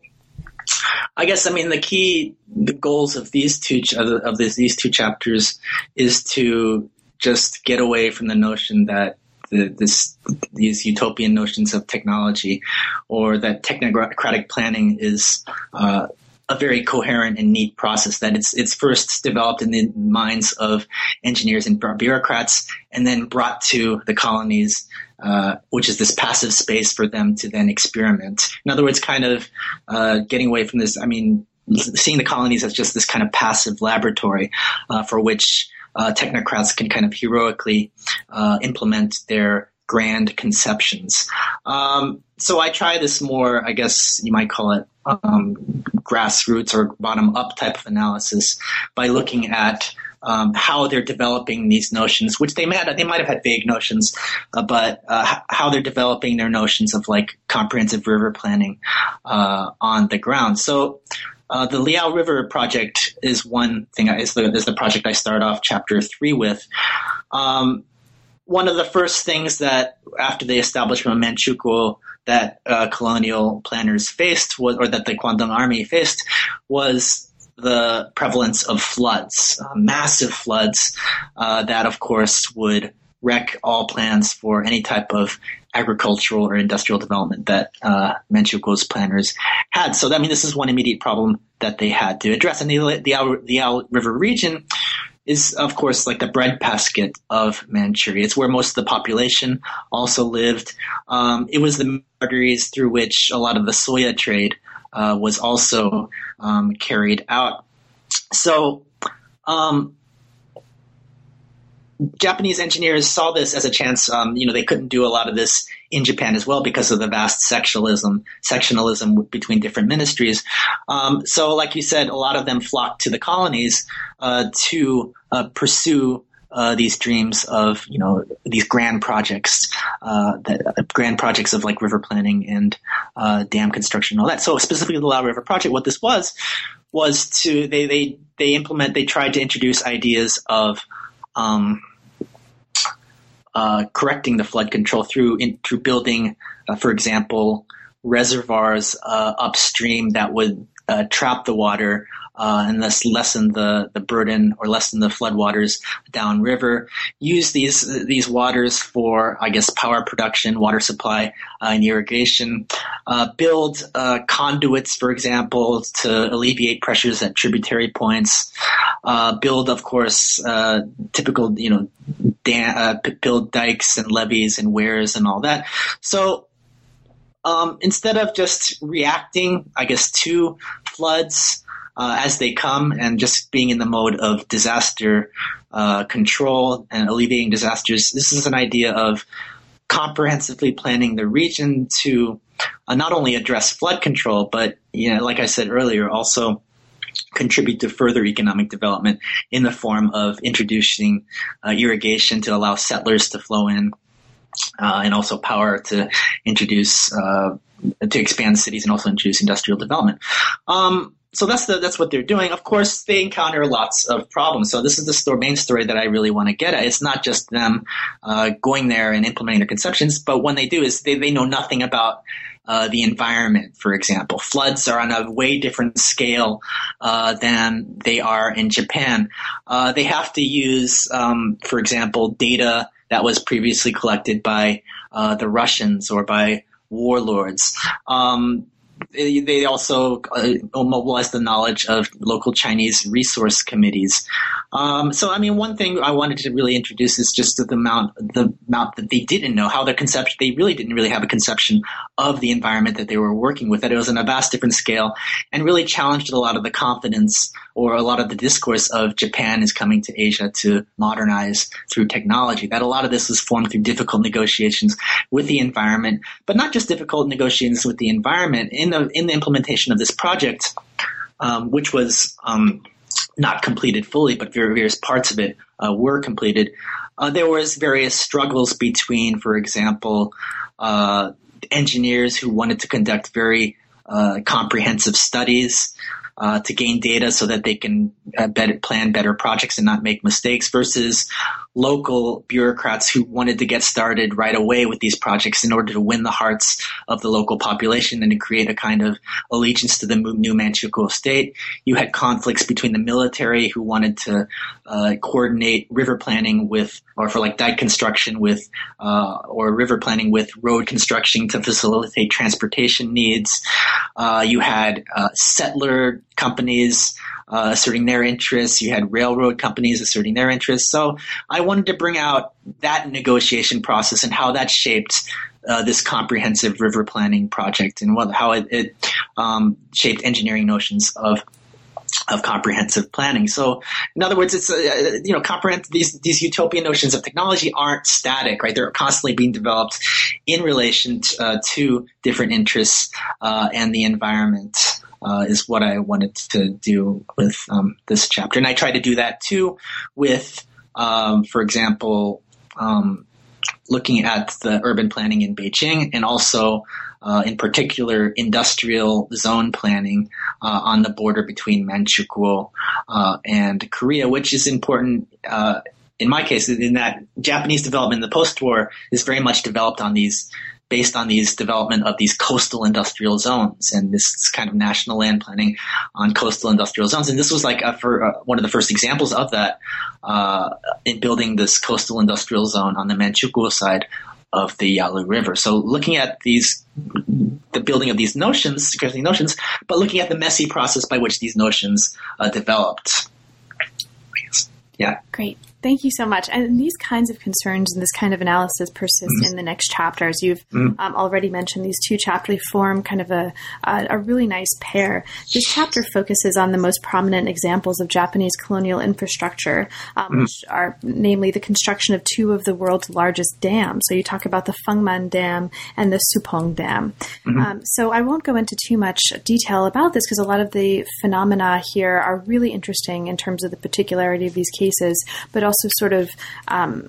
I guess I mean the key the goals of these two of this, these two chapters is to just get away from the notion that the, this these utopian notions of technology, or that technocratic planning is uh, a very coherent and neat process. That it's it's first developed in the minds of engineers and bureaucrats, and then brought to the colonies, uh, which is this passive space for them to then experiment. In other words, kind of uh, getting away from this. I mean, seeing the colonies as just this kind of passive laboratory uh, for which uh, technocrats can kind of heroically uh, implement their grand conceptions. Um, so I try this more, I guess you might call it um, grassroots or bottom up type of analysis by looking at um, how they're developing these notions, which they might they might have had vague notions, uh, but uh, how they're developing their notions of like comprehensive river planning uh, on the ground. So uh, the Liao River project is one thing. Is the is the project I start off chapter three with. Um, one of the first things that after the establishment of Manchukuo that uh, colonial planners faced was, or that the Guandong army faced was the prevalence of floods, uh, massive floods uh, that, of course, would wreck all plans for any type of agricultural or industrial development that uh, Manchukuo's planners had. So, I mean, this is one immediate problem that they had to address. And the, the, the Liao River region is, of course, like the breadbasket of Manchuria. It's where most of the population also lived. Um, it was the arteries through which a lot of the soya trade uh, was also um, carried out. So, um, Japanese engineers saw this as a chance. Um, you know, they couldn't do a lot of this in Japan as well because of the vast sectionalism, sectionalism between different ministries. Um, so, like you said, a lot of them flocked to the colonies uh, to uh, pursue uh, these dreams of you know these grand projects, uh, that uh, grand projects of like river planning and uh, dam construction and all that. So specifically the Liao River project, what this was was to they they they implement they tried to introduce ideas of um, uh, correcting the flood control through in, through building, uh, for example, reservoirs upstream that would trap the water uh, and thus lessen the, the burden or lessen the floodwaters downriver. Use these these waters for, I guess, power production, water supply, uh, and irrigation. Uh, build uh, conduits, for example, to alleviate pressures at tributary points. Uh, build, of course, uh, typical, you know, dam, build dikes and levees and weirs and all that. So um, instead of just reacting, I guess, to floods, uh, as they come and just being in the mode of disaster uh, control and alleviating disasters. This is an idea of comprehensively planning the region to uh, not only address flood control, but you know, like I said earlier, also contribute to further economic development in the form of introducing uh, irrigation to allow settlers to flow in. Uh, and also power to introduce uh, to expand cities and also introduce industrial development. Um, so that's the, that's what they're doing. Of course, they encounter lots of problems. So this is the main story that I really want to get at. It's not just them uh, going there and implementing their conceptions, but when they do, is they, they know nothing about uh, the environment. For example, floods are on a way different scale uh, than they are in Japan. Uh, they have to use, um, for example, data that was previously collected by uh, the Russians or by warlords. Um, they also uh, mobilize the knowledge of local Chinese resource committees. Um, so, I mean, one thing I wanted to really introduce is just the amount, the amount that they didn't know, how their conception, they really didn't really have a conception of the environment that they were working with, that it was on a vast different scale and really challenged a lot of the confidence or a lot of the discourse of Japan is coming to Asia to modernize through technology. That a lot of this was formed through difficult negotiations with the environment, but not just difficult negotiations with the environment. In the in the implementation of this project, um, which was um, not completed fully, but various parts of it uh, were completed. Uh, there was various struggles between, for example, uh, engineers who wanted to conduct very uh, comprehensive studies uh, to gain data so that they can uh, better, plan better projects and not make mistakes versus local bureaucrats who wanted to get started right away with these projects in order to win the hearts of the local population and to create a kind of allegiance to the new Manchukuo state. You had conflicts between the military who wanted to uh, coordinate river planning with, or for like dike construction with, uh, or river planning with road construction to facilitate transportation needs. Uh, you had uh, settler companies uh, asserting their interests. You had railroad companies asserting their interests. So I wanted to bring out that negotiation process and how that shaped uh, this comprehensive river planning project and what, how it, it um, shaped engineering notions of of comprehensive planning. So, in other words, it's uh, you know, comprehensive. These these utopian notions of technology aren't static, right? They're constantly being developed in relation to, uh, to different interests uh, and the environment uh, is what I wanted to do with um, this chapter. And I try to do that too with, um, for example, um, looking at the urban planning in Beijing and also uh, in particular industrial zone planning uh, on the border between Manchukuo uh, and Korea, which is important uh, in my case, in that Japanese development in the post-war is very much developed on these based on these development of these coastal industrial zones and this kind of national land planning on coastal industrial zones. And this was like a, for, uh, one of the first examples of that uh, in building this coastal industrial zone on the Manchukuo side of the Yalu River. So looking at these, the building of these notions, security notions, but looking at the messy process by which these notions uh, developed. Yeah. Great. Thank you so much. And these kinds of concerns and this kind of analysis persist mm-hmm. in the next chapters. You've mm-hmm. um, already mentioned these two chapters form kind of a, a, a, really nice pair. This chapter focuses on the most prominent examples of Japanese colonial infrastructure, um, mm-hmm. which are namely the construction of two of the world's largest dams. So you talk about the Fengman Dam and the Supong Dam. Mm-hmm. Um, so I won't go into too much detail about this because a lot of the phenomena here are really interesting in terms of the particularity of these cases, but also sort of um,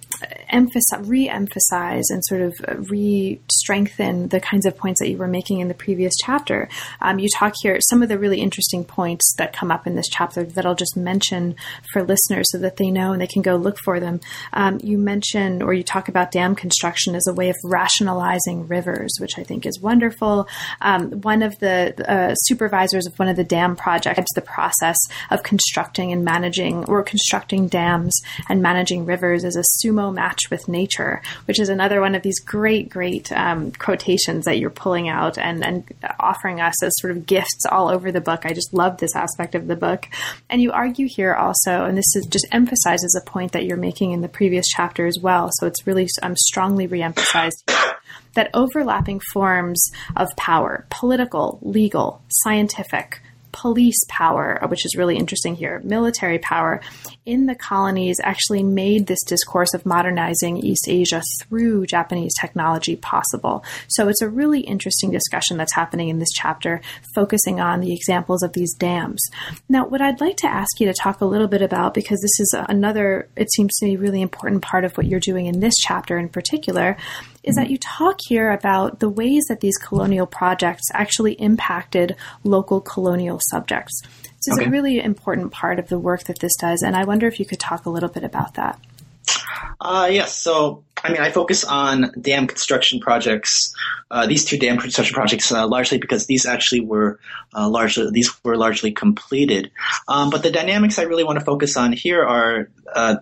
emphasize, re-emphasize and sort of re-strengthen the kinds of points that you were making in the previous chapter. Um, you talk here some of the really interesting points that come up in this chapter that I'll just mention for listeners so that they know and they can go look for them. Um, you mention or you talk about dam construction as a way of rationalizing rivers, which I think is wonderful. Um, one of the uh, supervisors of one of the dam projects, the process of constructing and managing or constructing dams and managing rivers is a sumo match with nature, which is another one of these great, great um, quotations that you're pulling out and, and offering us as sort of gifts all over the book. I just love this aspect of the book. And you argue here also, and this is just emphasizes a point that you're making in the previous chapter as well. So it's really um, strongly reemphasized that overlapping forms of power, political, legal, scientific, police power, which is really interesting here, military power in the colonies actually made this discourse of modernizing East Asia through Japanese technology possible. So it's a really interesting discussion that's happening in this chapter, focusing on the examples of these dams. Now, what I'd like to ask you to talk a little bit about, because this is another, it seems to me, really important part of what you're doing in this chapter in particular, is that you talk here about the ways that these colonial projects actually impacted local colonial subjects. This is okay. a really important part of the work that this does, and I wonder if you could talk a little bit about that. Uh, yes. So, I mean, I focus on dam construction projects. Uh, these two dam construction projects, uh, largely because these actually were uh, largely these were largely completed. Um, but the dynamics I really want to focus on here are uh,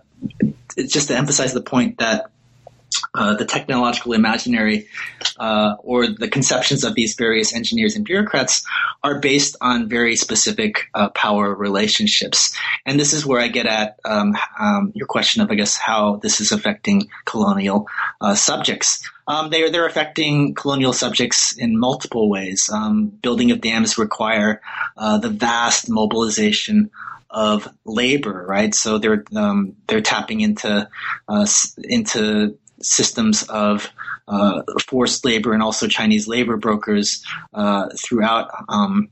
just to emphasize the point that uh, the technological imaginary uh, or the conceptions of these various engineers and bureaucrats are based on very specific uh, power relationships. And this is where I get at um, um, your question of, I guess, how this is affecting colonial uh, subjects. Um, they're they're affecting colonial subjects in multiple ways. Um, building of dams require uh, the vast mobilization of labor, right? So they're um, they're tapping into uh, into systems of uh, forced labor and also Chinese labor brokers uh, throughout. Um,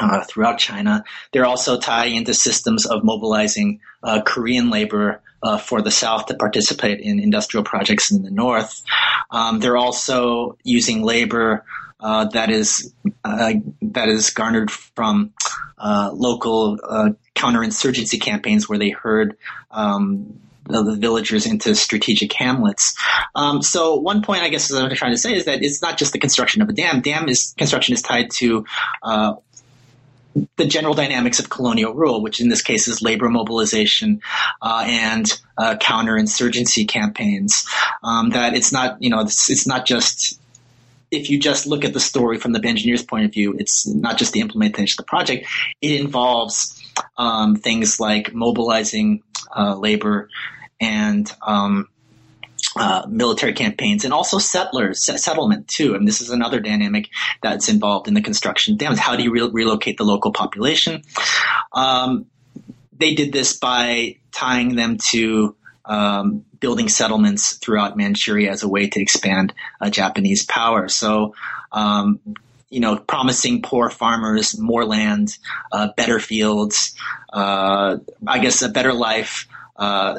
uh, throughout China, they're also tying into systems of mobilizing uh, Korean labor uh, for the South to participate in industrial projects in the North. Um, they're also using labor uh, that is that is garnered from local counterinsurgency campaigns where they heard um, the villagers into strategic hamlets. Um, so one point, I guess, I'm trying to say is that it's not just the construction of a dam. Dam is construction is tied to uh, the general dynamics of colonial rule, which in this case is labor mobilization uh, and uh, counterinsurgency campaigns. Um, that it's not, you know, it's, it's, not just. If you just look at the story from the engineer's point of view, it's not just the implementation of the project. It involves um, things like mobilizing uh, labor and um, uh, military campaigns and also settlers settlement too. And this is another dynamic that's involved in the construction dams. How do you re- relocate the local population? Um, they did this by tying them to um, building settlements throughout Manchuria as a way to expand uh, Japanese power. So, um, you know, promising poor farmers more land, uh, better fields, uh, I guess a better life, uh,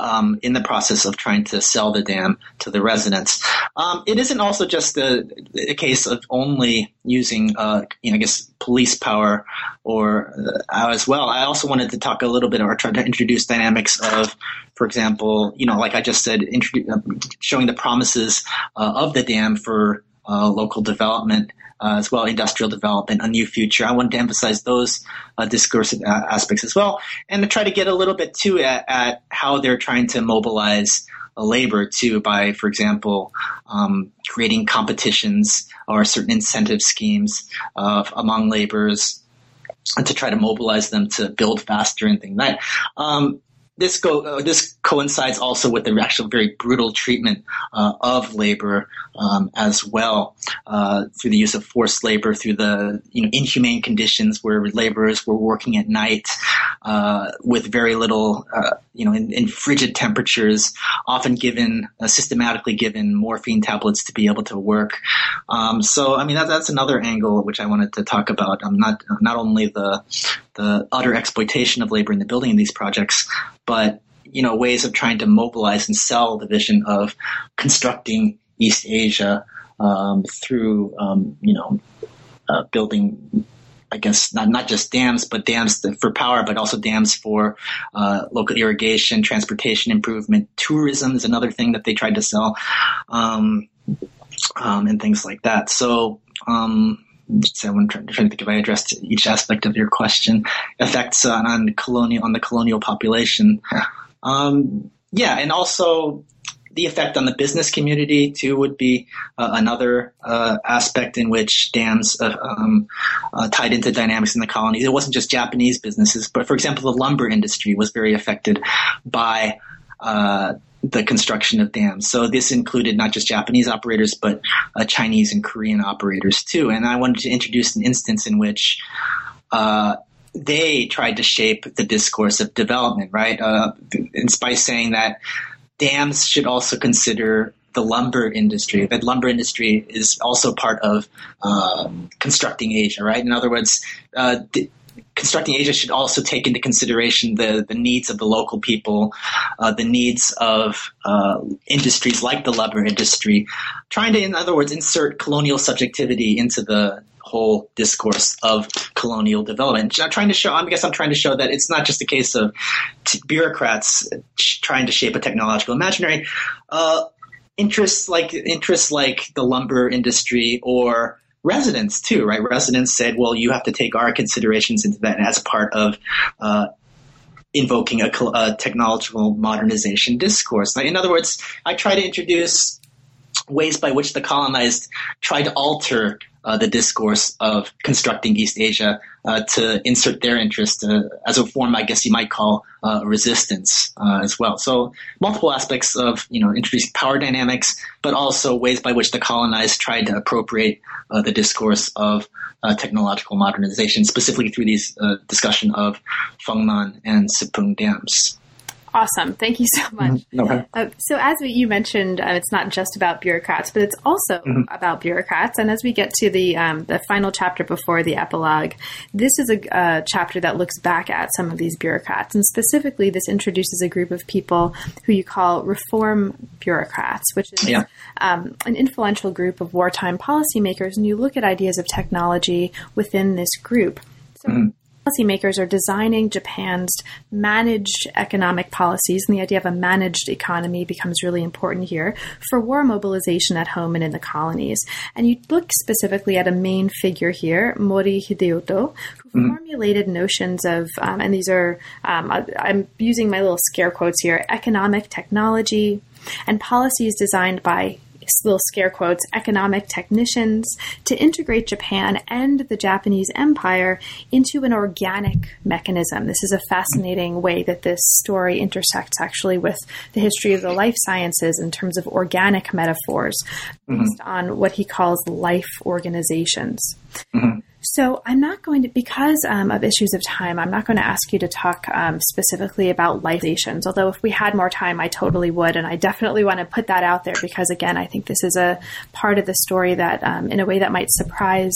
um, in the process of trying to sell the dam to the residents. Um, it isn't also just a, a case of only using, uh, you know, I guess, police power or uh, as well. I also wanted to talk a little bit or try to introduce dynamics of, for example, you know, like I just said, uh, showing the promises uh, of the dam for uh, local development uh, as well, industrial development, a new future. I wanted to emphasize those uh, discursive aspects as well, and to try to get a little bit too at, at how they're trying to mobilize labor too by, for example, um, creating competitions or certain incentive schemes among laborers to try to mobilize them to build faster and things like that. Um, this go uh, this coincides also with the actual very brutal treatment uh, of labor um, as well uh, through the use of forced labor, through the you know inhumane conditions where laborers were working at night uh, with very little uh, you know in, in, frigid temperatures, often given uh, systematically given morphine tablets to be able to work. Um, so I mean that, that's another angle which I wanted to talk about. Um, not not only the the utter exploitation of labor in the building of these projects, but you know ways of trying to mobilize and sell the vision of constructing East Asia um, through um, you know uh, building. I guess not not just dams, but dams for power, but also dams for uh, local irrigation, transportation improvement, tourism is another thing that they tried to sell, um, um and things like that. So um, so I'm trying, trying to think if I addressed each aspect of your question. Effects on, on colonial on the colonial population. Um, yeah, and also the effect on the business community too would be uh, another uh, aspect in which dams uh, um, uh, tied into dynamics in the colonies. It wasn't just Japanese businesses, but for example, the lumber industry was very affected by uh, the construction of dams. So this included not just Japanese operators, but uh, Chinese and Korean operators too. And I wanted to introduce an instance in which uh, they tried to shape the discourse of development, right? Uh, by saying that dams should also consider the lumber industry. That lumber industry is also part of uh, constructing Asia, right? In other words, uh, constructing Asia should also take into consideration the, the needs of the local people, uh, the needs of uh, industries like the lumber industry, trying to, in other words, insert colonial subjectivity into the whole discourse of colonial development. I'm trying to show, I guess I'm trying to show that it's not just a case of t- bureaucrats trying to shape a technological imaginary. Uh, interests like interests like the lumber industry or residents too, right? Residents said, well, you have to take our considerations into that as part of uh, invoking a, a, technological modernization discourse. In other words, I try to introduce ways by which the colonized try to alter uh, the discourse of constructing East Asia uh, to insert their interest uh, as a form, I guess you might call uh, resistance uh, as well. So multiple aspects of you know introducing power dynamics, but also ways by which the colonized tried to appropriate uh, the discourse of technological modernization, specifically through these discussion of Fengman and Supong dams. Awesome. Thank you so much. Mm-hmm. Okay. Uh, so, as we, you mentioned, uh, it's not just about bureaucrats, but it's also mm-hmm. about bureaucrats. And as we get to the um, the final chapter before the epilogue, this is a, a, chapter that looks back at some of these bureaucrats, and specifically, this introduces a group of people who you call reform bureaucrats, which is yeah. um, an influential group of wartime policymakers. And you look at ideas of technology within this group. So, mm-hmm policymakers are designing Japan's managed economic policies, and the idea of a managed economy becomes really important here for war mobilization at home and in the colonies. And you look specifically at a main figure here, Mori Hideyoto, who mm-hmm. formulated notions of, um, and these are, um, I'm using my little scare quotes here, economic technology and policies designed by little scare quotes, economic technicians to integrate Japan and the Japanese Empire into an organic mechanism. This is a fascinating way that this story intersects actually with the history of the life sciences in terms of organic metaphors mm-hmm. based on what he calls life organizations. Mm-hmm. So I'm not going to, because um, of issues of time, I'm not going to ask you to talk um, specifically about life stations. Although if we had more time, I totally would, and I definitely want to put that out there because again, I think this is a part of the story that, um, in a way, that might surprise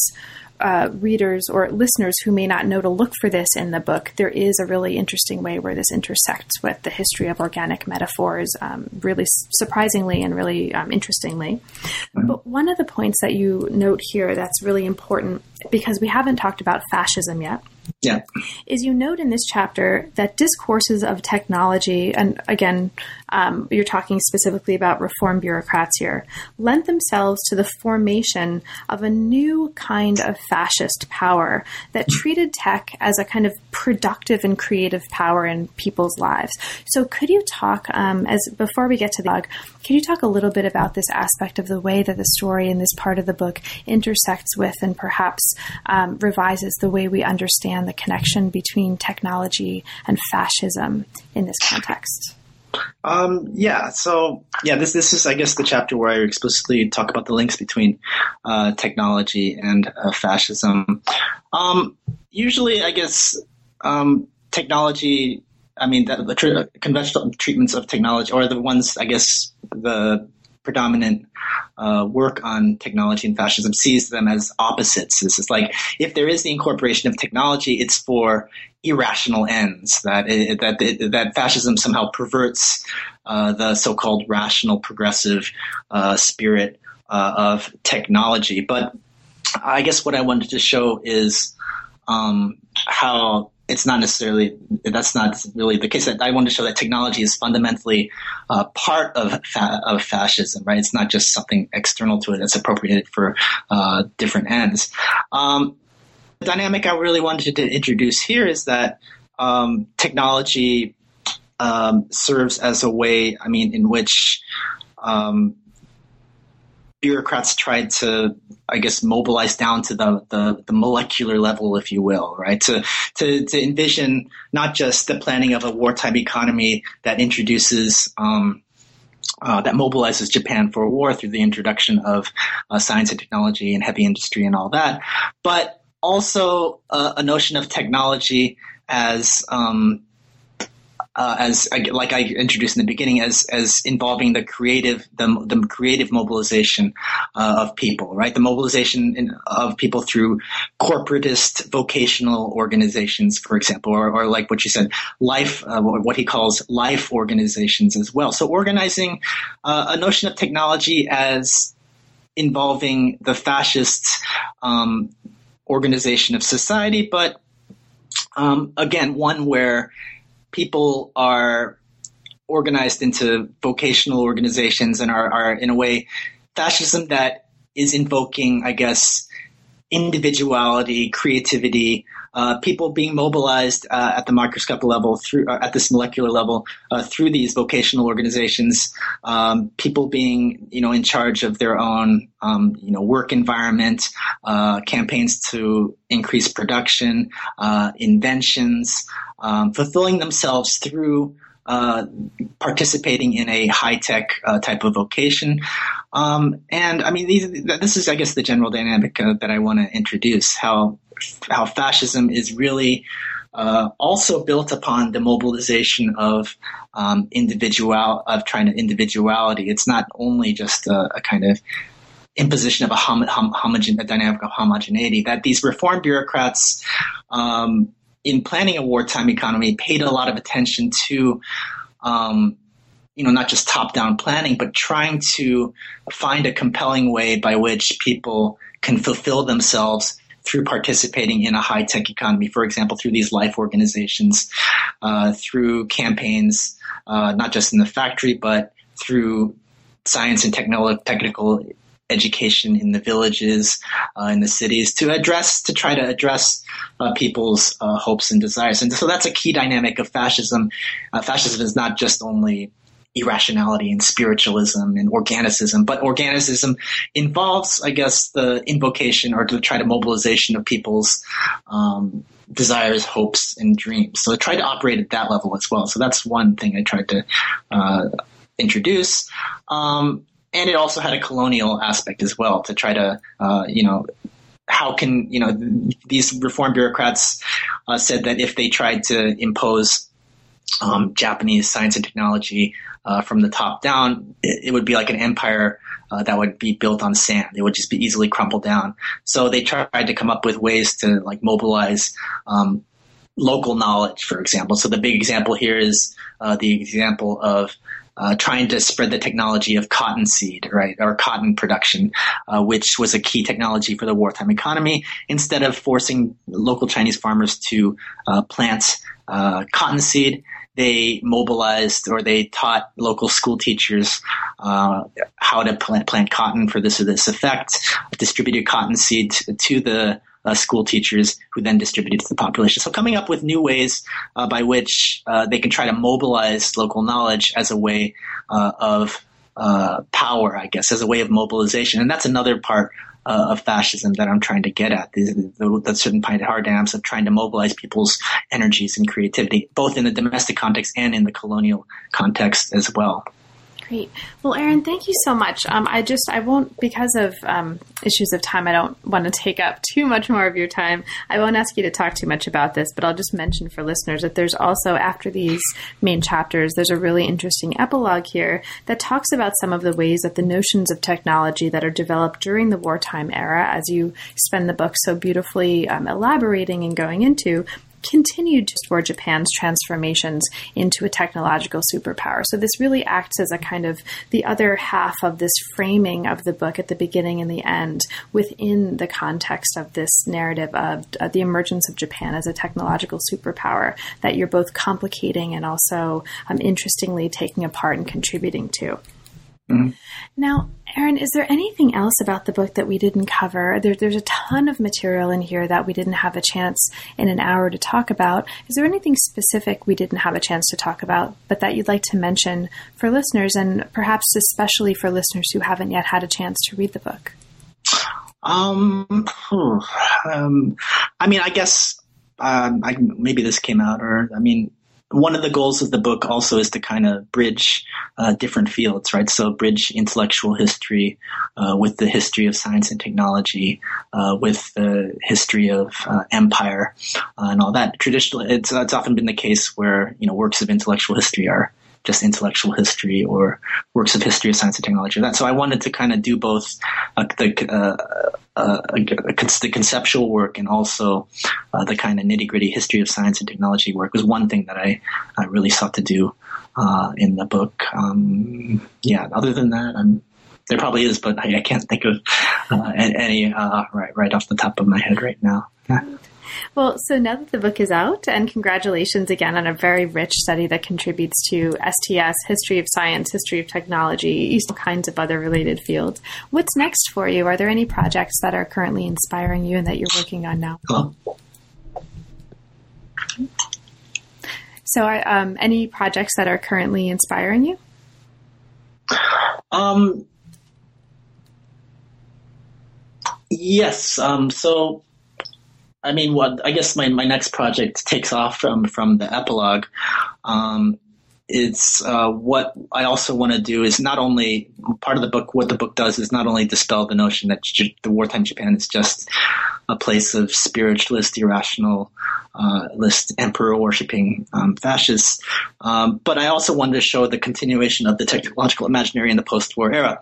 uh, readers or listeners who may not know to look for this in the book, there is a really interesting way where this intersects with the history of organic metaphors, um, really surprisingly and really um, interestingly. Mm-hmm. But one of the points that you note here that's really important, because we haven't talked about fascism yet, yeah. is you note in this chapter that discourses of technology, and again, um, you're talking specifically about reform bureaucrats here, lent themselves to the formation of a new kind of fascist power that treated tech as a kind of productive and creative power in people's lives. So, could you talk, um, as before we get to the blog, can you talk a little bit about this aspect of the way that the story in this part of the book intersects with and perhaps um, revises the way we understand the connection between technology and fascism in this context? Um, yeah, so yeah, this this is I guess the chapter where I explicitly talk about the links between uh, technology and uh, fascism. Um, usually, I guess um, technology. I mean, the, the conventional treatments of technology, or the ones I guess the predominant uh, work on technology and fascism sees them as opposites. This is like if there is the incorporation of technology, it's for irrational ends. That it, that it, that fascism somehow perverts uh, the so-called rational, progressive uh, spirit uh, of technology. But I guess what I wanted to show is um, how it's not necessarily that's not really the case. I want to show that technology is fundamentally uh, part of fa- of fascism, right? It's not just something external to it that's appropriated for uh, different ends. Um, the dynamic I really wanted to introduce here is that um, technology um, serves as a way, I mean, in which um, bureaucrats tried to, I guess, mobilize down to the, the, the, molecular level, if you will, right? To, to, to envision not just the planning of a wartime economy that introduces, um, uh, that mobilizes Japan for war through the introduction of uh, science and technology and heavy industry and all that, but also uh, a notion of technology as um, uh, as like I introduced in the beginning, as as involving the creative the, the creative mobilization uh, of people, right? The mobilization in, of people through corporatist vocational organizations, for example, or, or like what you said, life, uh, what he calls life organizations as well. So organizing uh, a notion of technology as involving the fascist um, organization of society, but um, again, one where people are organized into vocational organizations and are, are in a way fascism that is invoking, I guess, individuality, creativity, uh, people being mobilized uh, at the microscopic level through uh, at this molecular level uh, through these vocational organizations, um, people being you know in charge of their own um, you know work environment, uh, campaigns to increase production, uh, inventions, um, fulfilling themselves through. participating in a high tech type of vocation, um, and I mean, these, this is, I guess, the general dynamic that I want to introduce. How how fascism is really uh, also built upon the mobilization of um, individual of trying to individuality. It's not only just a, a kind of imposition of a, hom- hom- homogen- a dynamic of homogeneity. That these reform bureaucrats, um, in planning a wartime economy, paid a lot of attention to. Um, you know, not just top-down planning, but trying to find a compelling way by which people can fulfill themselves through participating in a high tech economy, for example, through these life organizations, uh, through campaigns, uh, not just in the factory, but through science and techno- technical education in the villages, uh, in the cities, to address, to try to address uh, people's uh, hopes and desires. And so that's a key dynamic of fascism. Uh, fascism is not just only irrationality and spiritualism and organicism. But organicism involves, I guess, the invocation or to try to mobilization of people's um, desires, hopes, and dreams. So I try to operate at that level as well. So that's one thing I tried to uh, introduce. Um, and it also had a colonial aspect as well to try to, uh, you know, how can you know these reform bureaucrats uh, said that if they tried to impose um, Japanese science and technology uh, from the top down, it, it, would be like an empire uh, that would be built on sand. It would just be easily crumpled down. So they tried to come up with ways to like mobilize um, local knowledge, for example. So the big example here is uh, the example of uh, trying to spread the technology of cottonseed, right, or cotton production, uh, which was a key technology for the wartime economy. Instead of forcing local Chinese farmers to uh, plant uh, cottonseed, they mobilized or they taught local school teachers uh, how to plant, plant cotton for this or this effect, distributed cotton seed to, the uh, school teachers who then distributed to the population. So coming up with new ways uh, by which uh, they can try to mobilize local knowledge as a way uh, of uh, power, I guess, as a way of mobilization. And that's another part uh, of fascism that I'm trying to get at. The, the, the certain paradigms of trying to mobilize people's energies and creativity, both in the domestic context and in the colonial context as well. Great. Well, Aaron, thank you so much. Um, I just, I won't, because of um, issues of time, I don't want to take up too much more of your time. I won't ask you to talk too much about this, but I'll just mention for listeners that there's also, after these main chapters, there's a really interesting epilogue here that talks about some of the ways that the notions of technology that are developed during the wartime era, as you spend the book so beautifully um, elaborating and going into, continued for Japan's transformations into a technological superpower. So this really acts as a kind of the other half of this framing of the book at the beginning and the end within the context of this narrative of uh, the emergence of Japan as a technological superpower that you're both complicating and also um, interestingly taking apart and contributing to. Mm-hmm. Now, Aaron, is there anything else about the book that we didn't cover? There, there's a ton of material in here that we didn't have a chance in an hour to talk about. Is there anything specific we didn't have a chance to talk about, but that you'd like to mention for listeners, and perhaps especially for listeners who haven't yet had a chance to read the book? Um, um I mean, I guess um, I, maybe this came out, or I mean, one of the goals of the book also is to kind of bridge uh, different fields, right? So bridge intellectual history uh, with the history of science and technology, uh, with the history of uh, empire uh, and all that. Traditionally, it's, it's often been the case where you know works of intellectual history are just intellectual history or works of history of science and technology. That so I wanted to kind of do both uh, the uh, uh, the conceptual work and also uh, the kind of nitty gritty history of science and technology work was one thing that I, I really sought to do uh, in the book. Um, yeah, other than that, I'm there probably is, but I, I can't think of uh, any uh, right right off the top of my head right now. Yeah. Well, so now that the book is out, and congratulations again on a very rich study that contributes to STS, history of science, history of technology, all kinds of other related fields. What's next for you? Are there any projects that are currently inspiring you and that you're working on now? Hello? So, are, um, any projects that are currently inspiring you? Um, yes. Um, so I mean, what I guess my, my next project takes off from from the epilogue. Um, it's uh, what I also want to do is not only part of the book. What the book does is not only dispel the notion that the wartime Japan is just a place of spiritualist, irrational, uh, list emperor worshipping um, fascists. Um, but I also wanted to show the continuation of the technological imaginary in the post-war era.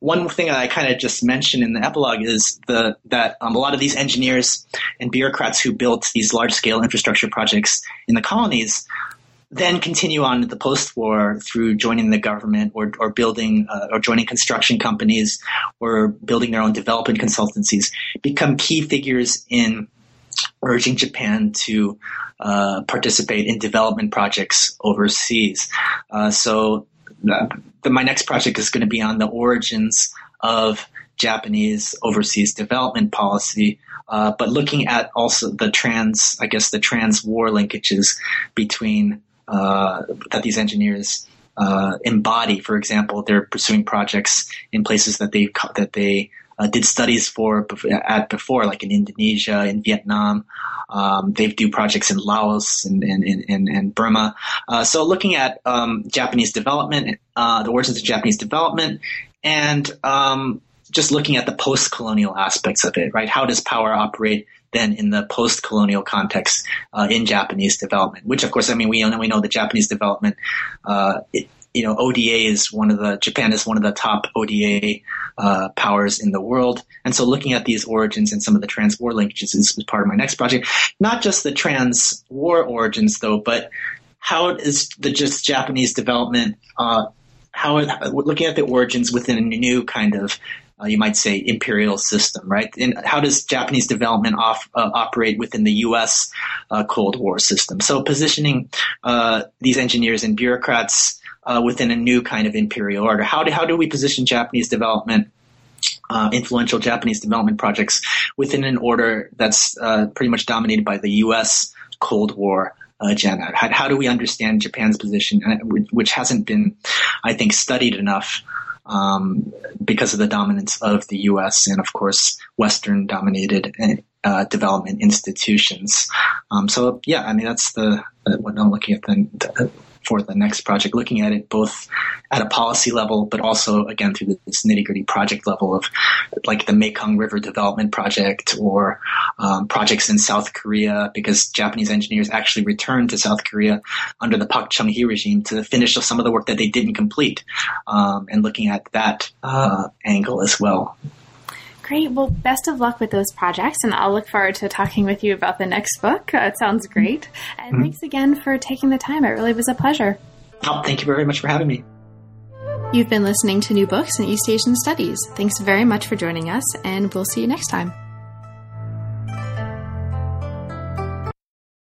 One thing that I kind of just mentioned in the epilogue is the that um, a lot of these engineers and bureaucrats who built these large-scale infrastructure projects in the colonies then continue on to the post-war through joining the government or, or building uh, or joining construction companies or building their own development consultancies, become key figures in urging Japan to uh, participate in development projects overseas. Uh, so the, the, my next project is going to be on the origins of Japanese overseas development policy, uh, but looking at also the trans, I guess the trans war linkages between uh, that these engineers uh, embody. For example, they're pursuing projects in places that they that they uh, did studies for at before, like in Indonesia, in Vietnam. Um, they do projects in Laos and, and, and, and Burma. Uh, so looking at um, Japanese development, uh, the origins of Japanese development, and um, just looking at the post-colonial aspects of it, right? How does power operate then in the post-colonial context uh, in Japanese development? Which, of course, I mean, we know we know the Japanese development. Uh, it, you know, ODA is one of the Japan is one of the top ODA uh, powers in the world, and so looking at these origins and some of the trans-war linkages is, is part of my next project. Not just the trans-war origins, though, but how is the just Japanese development uh, how looking at the origins within a new kind of uh, you might say, imperial system, right? And how does Japanese development off, uh, operate within the U.S. Uh, Cold War system? So positioning uh, these engineers and bureaucrats uh, within a new kind of imperial order. How do, how do we position Japanese development? Uh, influential Japanese development projects within an order that's pretty much dominated by the U.S. Cold War agenda. How, how, do we understand Japan's position, which hasn't been, I think, studied enough um, because of the dominance of the U.S. and, of course, Western dominated uh, development institutions. Um, so, yeah, I mean, that's the, what I'm looking at the, the for the next project, looking at it both at a policy level, but also again through this nitty gritty project level of like the Mekong River Development Project or um, projects in South Korea, because Japanese engineers actually returned to South Korea under the Pak Chung Hee regime to finish some of the work that they didn't complete, um, and looking at that uh, angle as well. Great. Well, best of luck with those projects, and I'll look forward to talking with you about the next book. Uh, it sounds great. And mm-hmm. thanks again for taking the time. It really was a pleasure. Oh, thank you very much for having me. You've been listening to New Books in East Asian Studies. Thanks very much for joining us, and we'll see you next time.